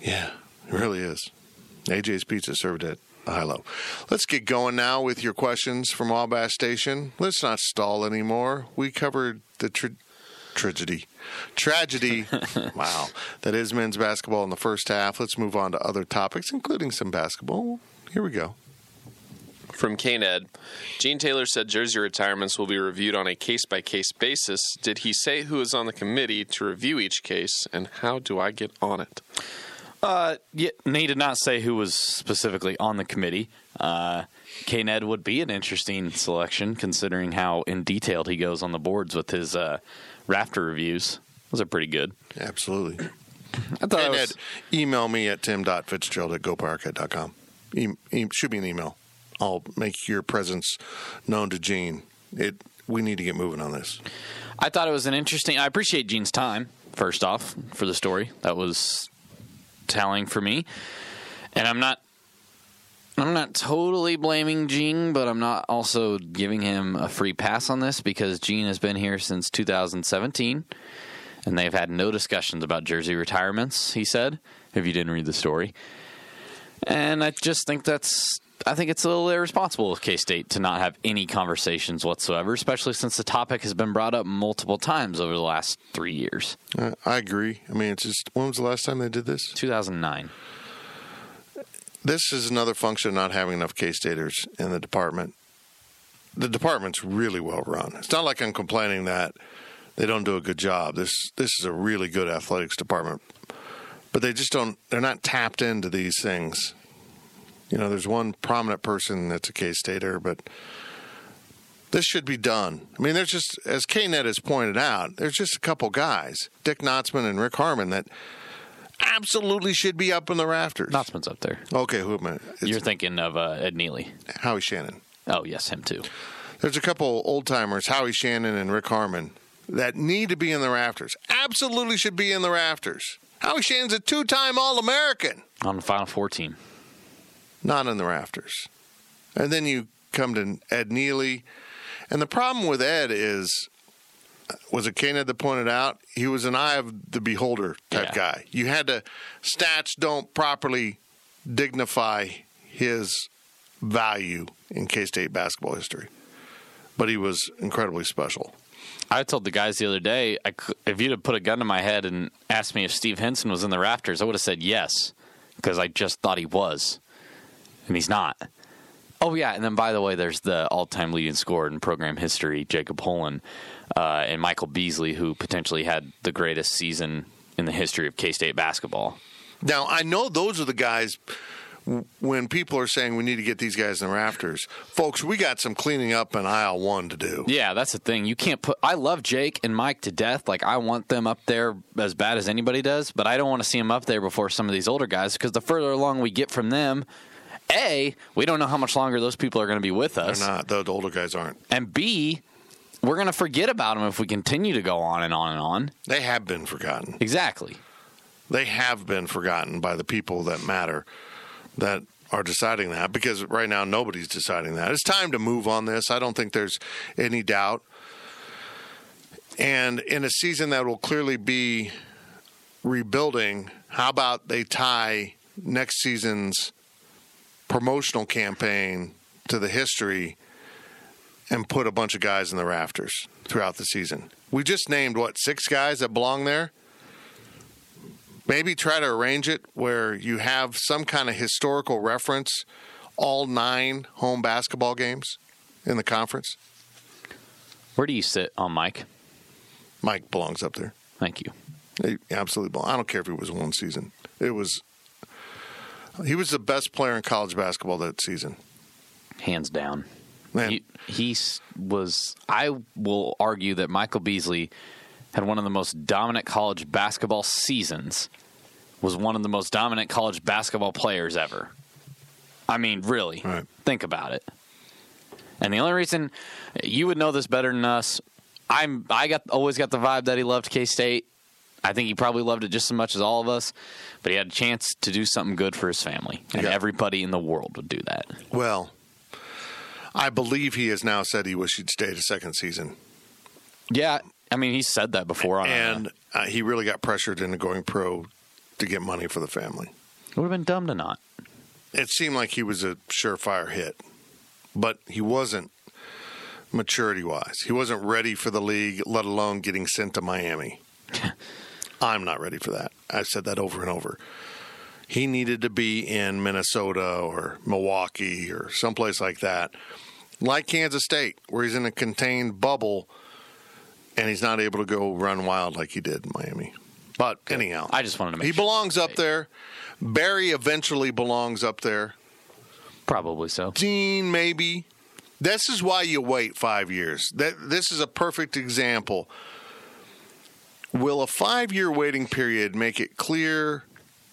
[SPEAKER 3] yeah, it really is. AJ's Pizza served at high low. Let's get going now with your questions from Wabash Station. Let's not stall anymore. We covered the tra- tragedy, tragedy. wow, that is men's basketball in the first half. Let's move on to other topics, including some basketball. Here we go.
[SPEAKER 5] From KNED, Gene Taylor said jersey retirements will be reviewed on a case by case basis. Did he say who is on the committee to review each case, and how do I get on it?
[SPEAKER 4] Uh, yeah, he did not say who was specifically on the committee. Uh, K-Ned would be an interesting selection considering how in detailed he goes on the boards with his uh, rafter reviews. Those are pretty good.
[SPEAKER 3] Absolutely.
[SPEAKER 4] I thought it
[SPEAKER 3] And
[SPEAKER 4] was,
[SPEAKER 3] email me at tim.fitzgerald at gopowercat.com. E- e- shoot me an email. I'll make your presence known to Gene. It. We need to get moving on this.
[SPEAKER 4] I thought it was an interesting. I appreciate Gene's time first off for the story. That was telling for me, and I'm not. I'm not totally blaming Gene, but I'm not also giving him a free pass on this because Gene has been here since 2017, and they've had no discussions about jersey retirements. He said, if you didn't read the story, and I just think that's. I think it's a little irresponsible of K State to not have any conversations whatsoever, especially since the topic has been brought up multiple times over the last three years.
[SPEAKER 3] Uh, I agree. I mean, it's just when was the last time they did this?
[SPEAKER 4] 2009.
[SPEAKER 3] This is another function of not having enough K Staters in the department. The department's really well run. It's not like I'm complaining that they don't do a good job. This this is a really good athletics department, but they just don't. They're not tapped into these things. You know, there's one prominent person that's a K Stater, but this should be done. I mean, there's just, as KNet has pointed out, there's just a couple guys, Dick Knostman and Rick Harmon, that absolutely should be up in the rafters.
[SPEAKER 4] Knostman's up there.
[SPEAKER 3] Okay, who am I? It's
[SPEAKER 4] You're thinking of uh, Ed Nealy.
[SPEAKER 3] Howie Shannon.
[SPEAKER 4] Oh, yes, him too.
[SPEAKER 3] There's a couple old timers, Howie Shannon and Rick Harmon, that need to be in the rafters. Absolutely should be in the rafters. Howie Shannon's a two time All American,
[SPEAKER 4] on the Final Four team.
[SPEAKER 3] Not in the rafters. And then you come to Ed Nealy. And the problem with Ed is, was it Kane that pointed out? He was an eye of the beholder type
[SPEAKER 4] Yeah.
[SPEAKER 3] guy. You had to, stats don't properly dignify his value in K State basketball history. But he was incredibly special.
[SPEAKER 4] I told the guys the other day, I if you'd have put a gun to my head and asked me if Steve Henson was in the rafters, I would have said yes because I just thought he was, and he's not. Oh yeah, and then by the way, there's the all-time leading scorer in program history, Jacob Pullen, uh, and Michael Beasley, who potentially had the greatest season in the history of K State basketball.
[SPEAKER 3] Now, I know those are the guys when people are saying we need to get these guys in the rafters. Folks, we got some cleaning up in aisle one to do.
[SPEAKER 4] Yeah, that's the thing. You can't put. I love Jake and Mike to death. Like I want them up there as bad as anybody does, but I don't want to see them up there before some of these older guys because the further along we get from them, a we don't know how much longer those people are going to be with us.
[SPEAKER 3] They're not. The, the older guys aren't.
[SPEAKER 4] and b we're going to forget about them if we continue to go on and on and on.
[SPEAKER 3] They have been forgotten.
[SPEAKER 4] Exactly.
[SPEAKER 3] They have been forgotten by the people that matter that are deciding that because right now nobody's deciding that. It's time to move on this. I don't think there's any doubt. And in a season that will clearly be rebuilding, how about they tie next season's promotional campaign to the history and put a bunch of guys in the rafters throughout the season? We just named what, six guys that belong there? maybe try to arrange it where you have some kind of historical reference all nine home basketball games in the conference.
[SPEAKER 4] Where do you sit on Mike?
[SPEAKER 3] Mike belongs up there.
[SPEAKER 4] Thank you.
[SPEAKER 3] He absolutely belongs. I don't care if it was one season. It was. He was the best player in college basketball that season.
[SPEAKER 4] Hands down.
[SPEAKER 3] Man,
[SPEAKER 4] He, he was. I will argue that Michael Beasley had one of the most dominant college basketball seasons. Was one of the most dominant college basketball players ever. I mean, really.
[SPEAKER 3] Right.
[SPEAKER 4] Think about it. And the only reason you would know this better than us, I'm. I got always got the vibe that he loved K State. I think he probably loved it just as much as all of us, but he had a chance to do something good for his family, and
[SPEAKER 3] Yeah.
[SPEAKER 4] everybody in the world would do that.
[SPEAKER 3] well, I believe he has now said he wished he'd stayed a second season,
[SPEAKER 4] Yeah, I mean, he said that before. On
[SPEAKER 3] and uh, he really got pressured into going pro to get money for the family.
[SPEAKER 4] it would have been dumb to not.
[SPEAKER 3] it seemed like he was a surefire hit, but he wasn't maturity wise. He wasn't ready for the league, let alone getting sent to Miami. I'm not ready for that. I've said that over and over. He needed to be in Minnesota or Milwaukee or someplace like that, like Kansas State, where he's in a contained bubble and he's not able to go run wild like he did in Miami. But anyhow,
[SPEAKER 4] I just wanted to make
[SPEAKER 3] he
[SPEAKER 4] sure.
[SPEAKER 3] belongs up there. Barry eventually belongs up there.
[SPEAKER 4] Probably so.
[SPEAKER 3] Dean, maybe. This is why you wait five years. That this is a perfect example. Will a five-year waiting period make it clear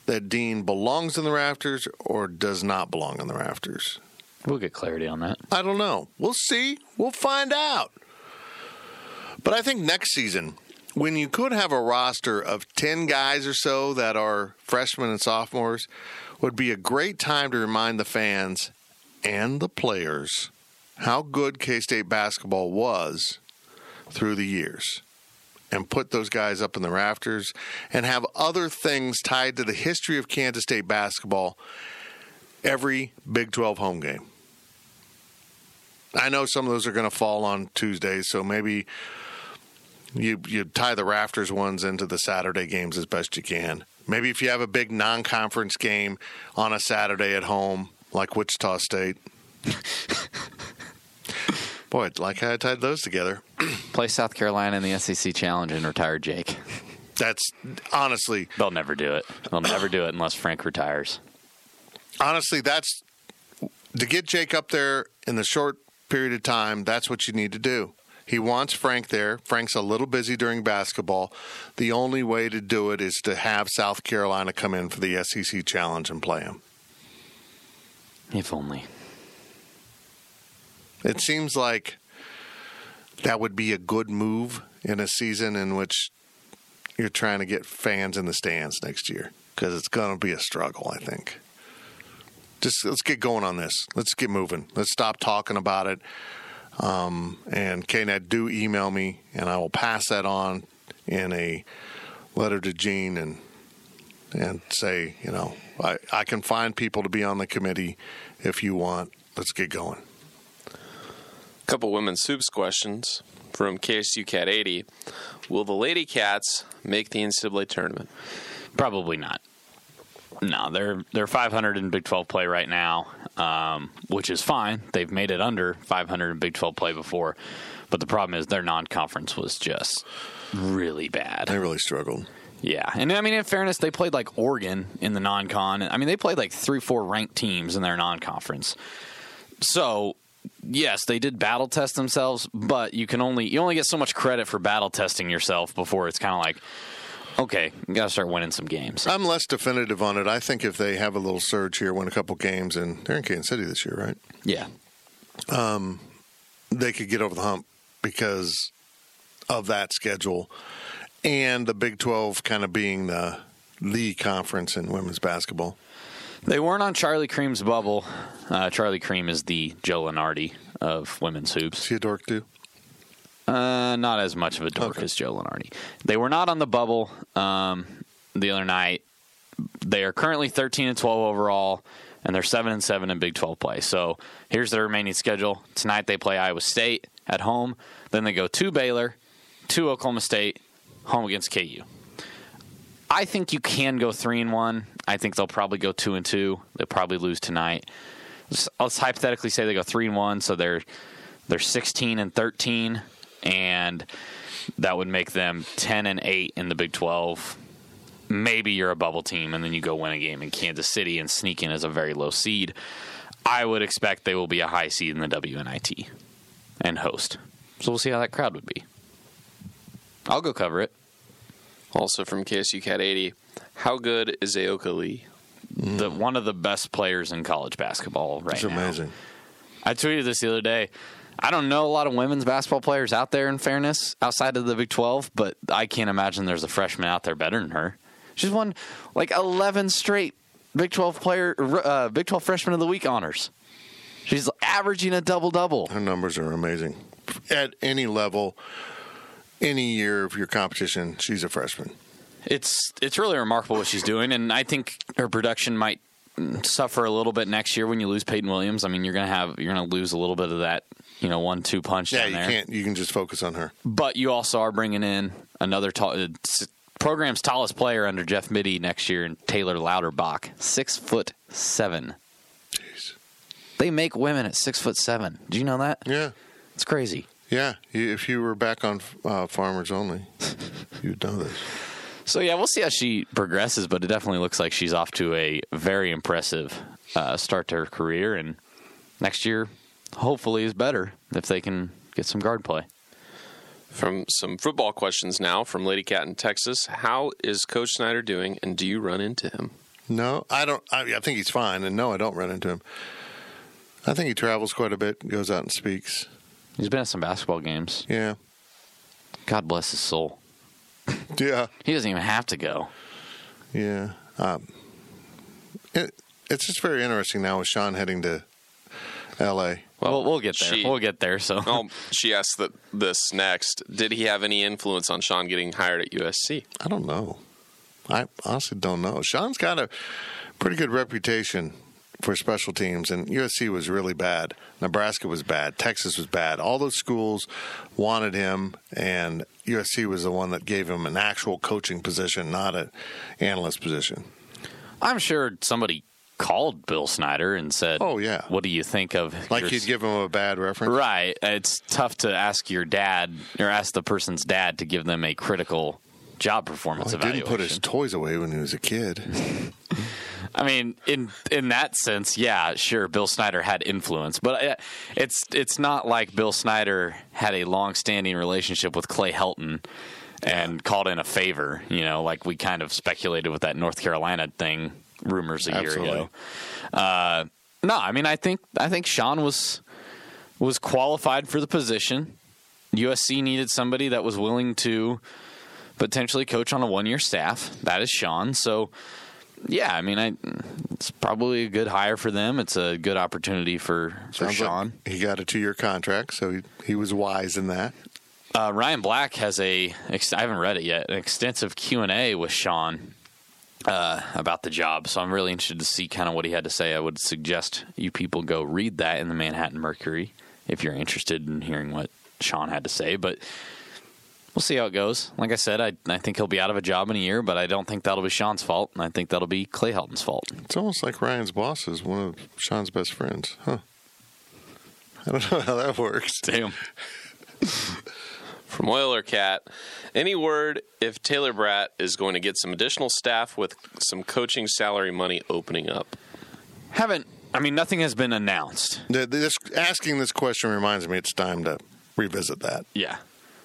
[SPEAKER 3] that Dean belongs in the rafters or does not belong in the rafters?
[SPEAKER 4] We'll get clarity on that.
[SPEAKER 3] I don't know. We'll see. We'll find out. But I think next season, when you could have a roster of 10 guys or so that are freshmen and sophomores, would be a great time to remind the fans and the players how good K State basketball was through the years. And put those guys up in the rafters and have other things tied to the history of Kansas State basketball every Big 12 home game. I know some of those are going to fall on Tuesdays, so maybe you you tie the rafters ones into the Saturday games as best you can. Maybe if you have a big non-conference game on a Saturday at home, like Wichita State. Boy, like how I tied those together.
[SPEAKER 4] Play South Carolina in the SEC Challenge and retire Jake.
[SPEAKER 3] That's honestly,
[SPEAKER 4] They'll never do it. They'll never do it unless Frank retires.
[SPEAKER 3] honestly, that's to get Jake up there in the short period of time. That's what you need to do. He wants Frank there. Frank's a little busy during basketball. The only way to do it is to have South Carolina come in for the SEC challenge and play him.
[SPEAKER 4] If only.
[SPEAKER 3] It seems like that would be a good move in a season in which you're trying to get fans in the stands next year because it's going to be a struggle. I think. Just let's get going on this. Let's get moving. Let's stop talking about it. Um, and KNet, do email me, and I will pass that on in a letter to Gene and and say, you know, I, I can find people to be on the committee if you want. Let's get going.
[SPEAKER 5] Couple women's hoops questions from KSU Cat 80. Will the Lady Cats make the NCAA tournament?
[SPEAKER 4] Probably not. No, they're they're 500 in Big 12 play right now, um, which is fine. They've made it under 500 in Big 12 play before, but the problem is their non-conference was just really bad.
[SPEAKER 3] They really struggled.
[SPEAKER 4] Yeah, and I mean, in fairness, they played like Oregon in the non-con. I mean, they played like three, four ranked teams in their non-conference. So, yes, they did battle test themselves, but you can only you only get so much credit for battle testing yourself before it's kind of like, okay, you got to start winning some games.
[SPEAKER 3] I'm less definitive on it. I think if they have a little surge here, win a couple games, and they're in Kansas City this year, right?
[SPEAKER 4] Yeah, Um,
[SPEAKER 3] They could get over the hump because of that schedule and the Big 12 kind of being the the conference in women's basketball.
[SPEAKER 4] They weren't on Charlie Creme's bubble. Uh, Charlie Creme is the Joe Lunardi of women's hoops.
[SPEAKER 3] Is he a dork too?
[SPEAKER 4] Uh, not as much of a dork
[SPEAKER 3] Okay.
[SPEAKER 4] as Joe Lunardi. They were not on the bubble um, the other night. They are currently 13 and 12 overall, and they're 7 and 7 in Big 12 play. So here's their remaining schedule. Tonight they play Iowa State at home. Then they go to Baylor, to Oklahoma State, home against KU. I think you can go 3 and 1. I think they'll probably go 2 and 2. They'll probably lose tonight. Let's, hypothetically say they go 3 and 1, so they're they're 16 and 13 and that would make them 10 and 8 in the Big 12. Maybe you're a bubble team and then you go win a game in Kansas City and sneak in as a very low seed. I would expect they will be a high seed in the WNIT and host. So we'll see how that crowd would be. I'll go cover it.
[SPEAKER 5] Also from KSU Cat 80. How good is Ayoka Lee?
[SPEAKER 4] The one of the best players in college basketball right
[SPEAKER 3] It's
[SPEAKER 4] now.
[SPEAKER 3] amazing.
[SPEAKER 4] I tweeted this the other day. I don't know a lot of women's basketball players out there, in fairness, outside of the Big 12, but I can't imagine there's a freshman out there better than her. She's won like 11 straight Big 12 player, uh, Big 12 freshman of the week honors. She's averaging a double double.
[SPEAKER 3] Her numbers are amazing. At any level, any year of your competition, she's a freshman.
[SPEAKER 4] It's it's really remarkable what she's doing, and I think her production might suffer a little bit next year when you lose Peyton Williams. I mean, you're gonna have you're gonna lose a little bit of that, you know, one two punch
[SPEAKER 3] Yeah,
[SPEAKER 4] down
[SPEAKER 3] you
[SPEAKER 4] there.
[SPEAKER 3] can't. You can just focus on her.
[SPEAKER 4] But you also are bringing in another tall, uh, program's tallest player under Jeff Mittie next year, and Taylor Lauterbach, six foot seven.
[SPEAKER 3] Jeez.
[SPEAKER 4] They make women at six foot seven. Do you know that?
[SPEAKER 3] Yeah,
[SPEAKER 4] It's crazy.
[SPEAKER 3] yeah. If you were back on uh, Farmers Only, you'd know this.
[SPEAKER 4] So yeah, we'll see how she progresses, but it definitely looks like she's off to a very impressive uh, start to her career, and next year hopefully is better if they can get some guard play.
[SPEAKER 5] From some football questions now from Lady Cat in Texas. How is Coach Snyder doing, and do you run into him?
[SPEAKER 3] No, I don't. I, I think he's fine, and no, I don't run into him. I think he travels quite a bit, goes out and speaks.
[SPEAKER 4] He's been at some basketball games.
[SPEAKER 3] Yeah,
[SPEAKER 4] God bless his soul.
[SPEAKER 3] yeah,
[SPEAKER 4] He doesn't even have to go.
[SPEAKER 3] yeah. Um, it, it's just very interesting now with Sean heading to L.A.
[SPEAKER 4] Well, we'll get there.
[SPEAKER 5] she-
[SPEAKER 4] we'll get there. So
[SPEAKER 5] Oh, she asked that this next. Did he have any influence on Sean getting hired at USC?
[SPEAKER 3] I don't know. I honestly don't know. Sean's got a pretty good reputation for special teams, and USC was really bad. Nebraska was bad. Texas was bad. All those schools wanted him, and USC was the one that gave him an actual coaching position, not an analyst position.
[SPEAKER 4] I'm sure somebody called Bill Snyder and said,
[SPEAKER 3] Oh, yeah.
[SPEAKER 4] what do you think of
[SPEAKER 3] Like
[SPEAKER 4] your
[SPEAKER 3] he'd give him a bad reference.
[SPEAKER 4] Right. It's tough to ask your dad or ask the person's dad to give them a critical job performance
[SPEAKER 3] Well, he
[SPEAKER 4] evaluation.
[SPEAKER 3] didn't put his toys away when he was a kid.
[SPEAKER 4] I mean, in in that sense, yeah, sure, Bill Snyder had influence, but uh, it's it's not like Bill Snyder had a long-standing relationship with Clay Helton and called in a favor. You know, like we kind of speculated with that North Carolina thing rumors a year ago. Uh, no, I mean, I think I think Sean was was qualified for the position. USC needed somebody that was willing to potentially coach on a one year staff. That is Sean. So, yeah, I mean, I, it's probably a good hire for them. It's a good opportunity for, for
[SPEAKER 3] Sounds
[SPEAKER 4] Sean.
[SPEAKER 3] like he got a two year contract, so he, he was wise in that.
[SPEAKER 4] Uh, Ryan Black has a I haven't read it yet. An extensive Q and A with Sean uh, about the job, so I'm really interested to see kind of what he had to say. I would suggest you people go read that in the Manhattan Mercury if you're interested in hearing what Sean had to say. But we'll see how it goes. Like I said, I I think he'll be out of a job in a year, but I don't think that'll be Sean's fault, and I think that'll be Clay Helton's fault.
[SPEAKER 3] It's almost like Ryan's boss is one of Sean's best friends, huh? I don't know how that works.
[SPEAKER 4] Damn.
[SPEAKER 5] From Oiler Cat, any word if Taylor Braet is going to get some additional staff with some coaching salary money opening up?
[SPEAKER 4] Haven't. I mean, nothing has been announced.
[SPEAKER 3] The- This, asking this question reminds me it's time to revisit that.
[SPEAKER 4] Yeah.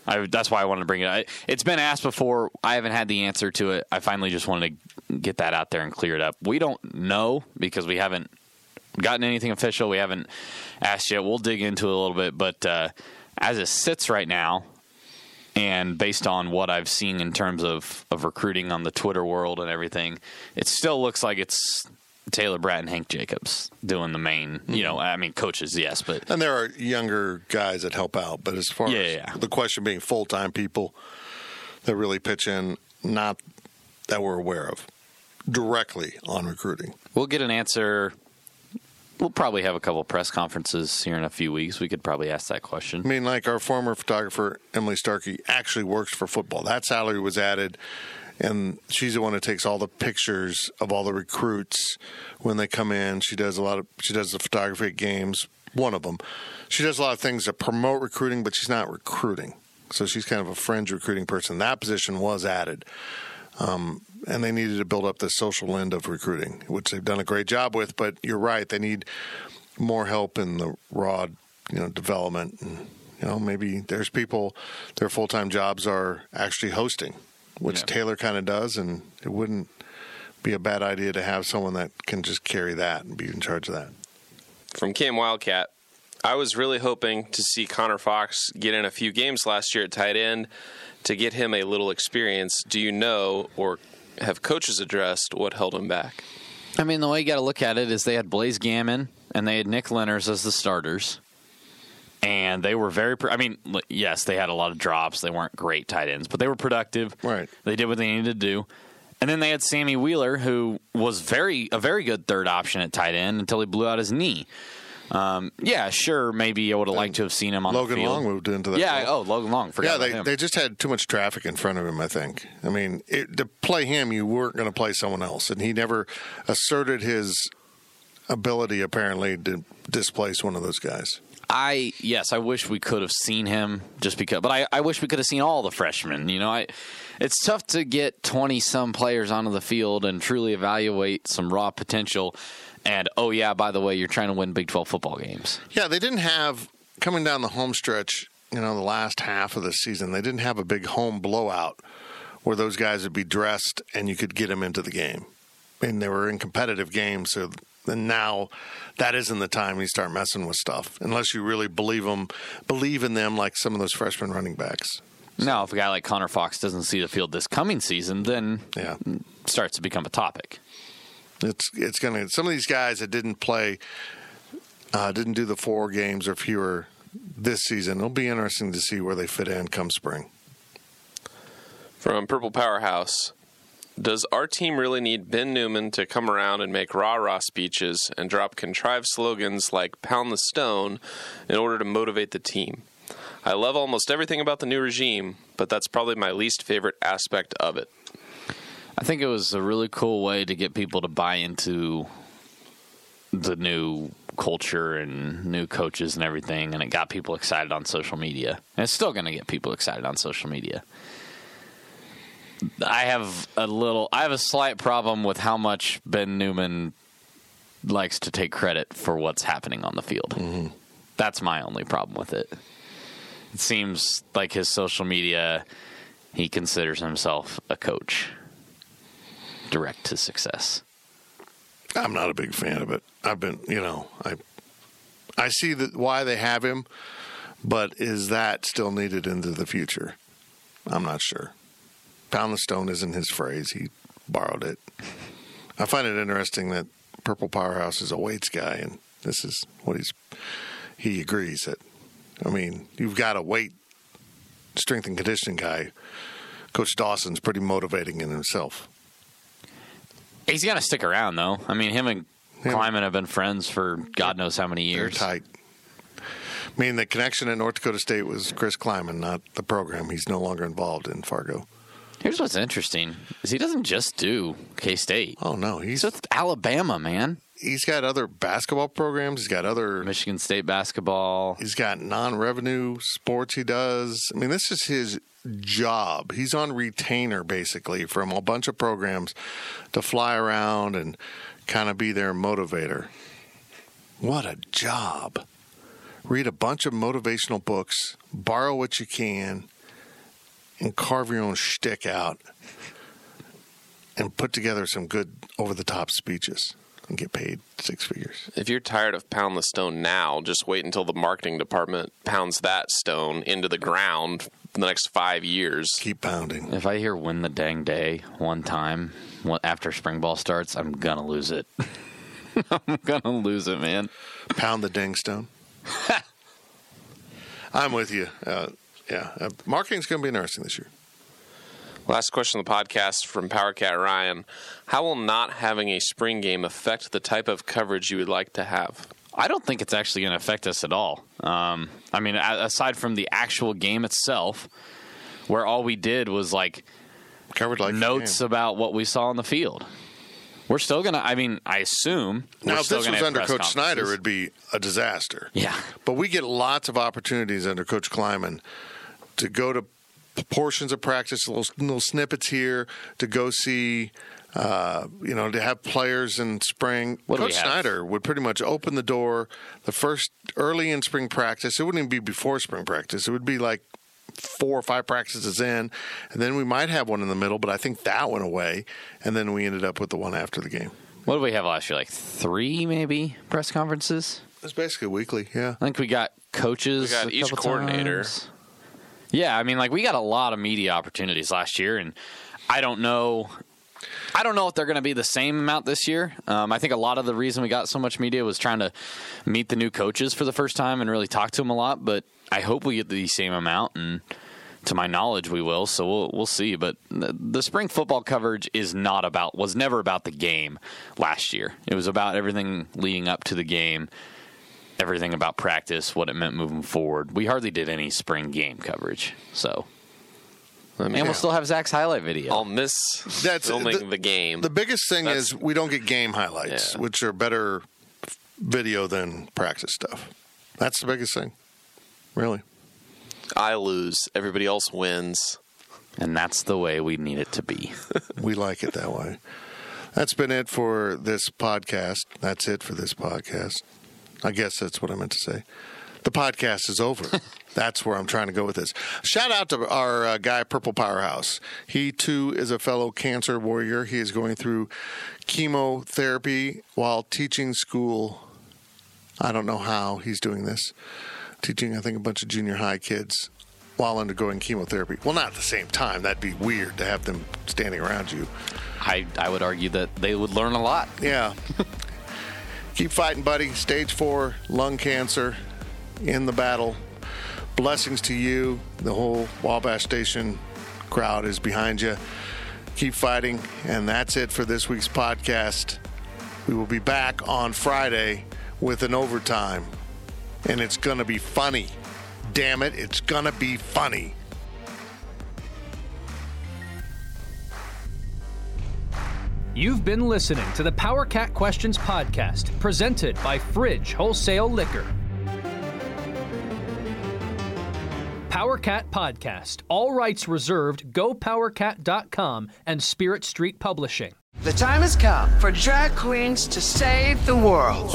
[SPEAKER 4] I, that's why I wanted to bring it up. It's been asked before. I haven't had the answer to it. I finally just wanted to get that out there and clear it up. We don't know because we haven't gotten anything official. We haven't asked yet. We'll dig into it a little bit. But uh, as it sits right now, and based on what I've seen in terms of, of recruiting on the Twitter world and everything, it still looks like it's Taylor Braet and Hank Jacobs doing the main, you mm-hmm. know, I mean, coaches, yes, but
[SPEAKER 3] And there are younger guys that help out, but as far
[SPEAKER 4] Yeah,
[SPEAKER 3] as
[SPEAKER 4] yeah.
[SPEAKER 3] the question being full time people that really pitch in, not that we're aware of directly on recruiting.
[SPEAKER 4] We'll get an answer. We'll probably have a couple press conferences here in a few weeks. We could probably ask that question.
[SPEAKER 3] I mean, like our former photographer Emily Starkey actually works for football. That salary was added, and she's the one that takes all the pictures of all the recruits when they come in. She does a lot of she does the photography at games. One of them, she does a lot of things to promote recruiting, but she's not recruiting. So she's kind of a fringe recruiting person. That position was added. Um, and they needed to build up the social end of recruiting, which they've done a great job with. But you're right; they need more help in the raw, you know, development. And, you know, maybe there's people their full time jobs are actually hosting, which
[SPEAKER 4] Yeah.
[SPEAKER 3] Taylor kind of does, and it wouldn't be a bad idea to have someone that can just carry that and be in charge of that.
[SPEAKER 5] From Cam Wildcat, I was really hoping to see Connor Fox get in a few games last year at tight end to get him a little experience. Do you know or have coaches addressed what held him back?
[SPEAKER 4] I mean, the way you got to look at it is they had Blaise Gammon and they had Nick Lenners as the starters. And they were very, pr- I mean, yes, they had a lot of drops. They weren't great tight ends, but they were productive.
[SPEAKER 3] Right.
[SPEAKER 4] They did what they needed to do. And then they had Sammy Wheeler, who was very a very good third option at tight end until he blew out his knee. Um, yeah, sure, maybe I would have liked to have seen him on
[SPEAKER 3] Logan
[SPEAKER 4] the field.
[SPEAKER 3] Long moved into that.
[SPEAKER 4] Yeah,
[SPEAKER 3] role.
[SPEAKER 4] oh, Logan Long. Forgot
[SPEAKER 3] yeah,
[SPEAKER 4] about
[SPEAKER 3] they, they just had too much traffic in front of him. I think. I mean, it, to play him, you weren't going to play someone else, and he never asserted his ability apparently to displace one of those guys.
[SPEAKER 4] I yes, I wish we could have seen him just because, but I, I wish we could have seen all the freshmen. You know, I it's tough to get twenty some players onto the field and truly evaluate some raw potential. And oh yeah, by the way, you're trying to win Big Twelve football games.
[SPEAKER 3] Yeah, they didn't have coming down the home stretch. You know, the last half of the season, they didn't have a big home blowout where those guys would be dressed and you could get them into the game. And they were in competitive games, so and now that isn't the time you start messing with stuff unless you really believe them, believe in them like some of those freshman running backs.
[SPEAKER 4] Now, if a guy like Connor Fox doesn't see the field this coming season, then
[SPEAKER 3] Yeah.
[SPEAKER 4] it starts to become a topic.
[SPEAKER 3] It's it's going to some of these guys that didn't play, uh, didn't do the four games or fewer this season. It'll be interesting to see where they fit in come spring.
[SPEAKER 5] From Purple Powerhouse, does our team really need Ben Newman to come around and make rah rah speeches and drop contrived slogans like pound the stone in order to motivate the team? I love almost everything about the new regime, but that's probably my least favorite aspect of it.
[SPEAKER 4] I think it was a really cool way to get people to buy into the new culture and new coaches and everything, and it got people excited on social media. And it's still going to get people excited on social media. I have a little, I have a slight problem with how much Ben Newman likes to take credit for what's happening on the field. Mm-hmm. That's my only problem with it. It seems like his social media, he considers himself a coach direct to success.
[SPEAKER 3] I'm not a big fan of it. I've been, you know, I I see that why they have him, but is that still needed into the future? I'm not sure. Pound the stone isn't his phrase. He borrowed it. I find it interesting that Purple Powerhouse is a weights guy, and this is what he's. He agrees that. I mean, you've got a weight, strength and conditioning guy. Coach Dawson's pretty motivating in himself.
[SPEAKER 4] He's got to stick around, though. I mean, him and Klieman have been friends for God knows how many
[SPEAKER 3] They're
[SPEAKER 4] years.
[SPEAKER 3] tight. I mean, the connection at North Dakota State was Chris Klieman, not the program. He's no longer involved in Fargo.
[SPEAKER 4] Here's what's interesting: is he doesn't just do K State.
[SPEAKER 3] Oh no, he's
[SPEAKER 4] with Alabama, man.
[SPEAKER 3] he's got other basketball programs. He's got other.
[SPEAKER 4] Michigan State basketball.
[SPEAKER 3] He's got non-revenue sports. He does. I mean, this is his job. He's on retainer basically from a bunch of programs to fly around and kind of be their motivator. What a job! Read a bunch of motivational books, borrow what you can, and carve your own shtick out, and put together some good over-the-top speeches and get paid six figures.
[SPEAKER 5] If you're tired of pound the stone now, just wait until the marketing department pounds that stone into the ground for the next five years.
[SPEAKER 3] Keep pounding.
[SPEAKER 4] If I hear "win the dang day" one time after spring ball starts, I'm gonna lose it. I'm gonna lose it, man.
[SPEAKER 3] Pound the dang stone. I'm with you. Uh, yeah, uh, marketing's going to be interesting this year.
[SPEAKER 5] Last question of the podcast from PowerCat Ryan. How will not having a spring game affect the type of coverage you would like to have?
[SPEAKER 4] I don't think it's actually going to affect us at all. Um, I mean, a- aside from the actual game itself, where all we did was like
[SPEAKER 3] Covered like
[SPEAKER 4] notes about what we saw on the field. We're still gonna. I mean, I assume.
[SPEAKER 3] Now,
[SPEAKER 4] we're
[SPEAKER 3] if
[SPEAKER 4] still
[SPEAKER 3] this was under Coach Snyder, it'd be a disaster.
[SPEAKER 4] Yeah.
[SPEAKER 3] But we get lots of opportunities under Coach Klieman to go to portions of practice, little, little snippets here, to go see, uh, you know, to have players in spring.
[SPEAKER 4] What
[SPEAKER 3] Coach? Snyder would pretty much open the door the first early in spring practice. It wouldn't even be before spring practice. It would be like four or five practices in, and then we might have one in the middle, but I think that went away, and then we ended up with the one after the game.
[SPEAKER 4] What did we have last year? Like three, maybe press conferences.
[SPEAKER 3] It's basically weekly, yeah.
[SPEAKER 4] I think we got coaches.
[SPEAKER 5] We got
[SPEAKER 4] a
[SPEAKER 5] each coordinator.
[SPEAKER 4] times. Yeah, I mean, like we got a lot of media opportunities last year, and I don't know. I don't know if they're going to be the same amount this year. Um, I think a lot of the reason we got so much media was trying to meet the new coaches for the first time and really talk to them a lot. But I hope we get the same amount, and to my knowledge, we will. So we'll we'll see. But the, the spring football coverage is not about was never about the game last year. It was about everything leading up to the game everything about practice, what it meant moving forward. We hardly did any spring game coverage, so
[SPEAKER 5] I mean,
[SPEAKER 4] and we'll still have Zach's highlight video.
[SPEAKER 5] I'll miss
[SPEAKER 3] That's-
[SPEAKER 5] filming
[SPEAKER 3] the-
[SPEAKER 5] the, game.
[SPEAKER 3] The biggest thing
[SPEAKER 5] That's-
[SPEAKER 3] is we don't get game highlights,
[SPEAKER 5] Yeah.
[SPEAKER 3] which are better video than practice stuff. That's the biggest thing, really.
[SPEAKER 5] I lose. Everybody else wins.
[SPEAKER 4] and that's the way we need it to be.
[SPEAKER 3] We like it that way. That's been it for this podcast. That's it for this podcast. I guess that's what I meant to say. The podcast is over. that's where I'm trying to go with this. Shout out to our uh, guy, Purple Powerhouse. He too is a fellow cancer warrior. He is going through chemotherapy while teaching school. I don't know how he's doing this. Teaching, I think, a bunch of junior high kids while undergoing chemotherapy. Well, not at the same time. That'd be weird to have them standing around you.
[SPEAKER 4] I I would argue that they would learn a lot.
[SPEAKER 3] Yeah. Keep fighting, buddy. Stage four lung cancer in the battle. Blessings to you. The whole Wabash Station crowd is behind you. Keep fighting. And that's it for this week's podcast. We will be back on Friday with an overtime. And it's going to be funny. Damn it, it's going to be funny.
[SPEAKER 2] You've been listening to the Power Cat Questions podcast, presented by Fridge Wholesale Liquor. Power Cat Podcast. All rights reserved. GoPowerCat.com and Spirit Street Publishing.
[SPEAKER 7] The time has come for drag queens to save the world.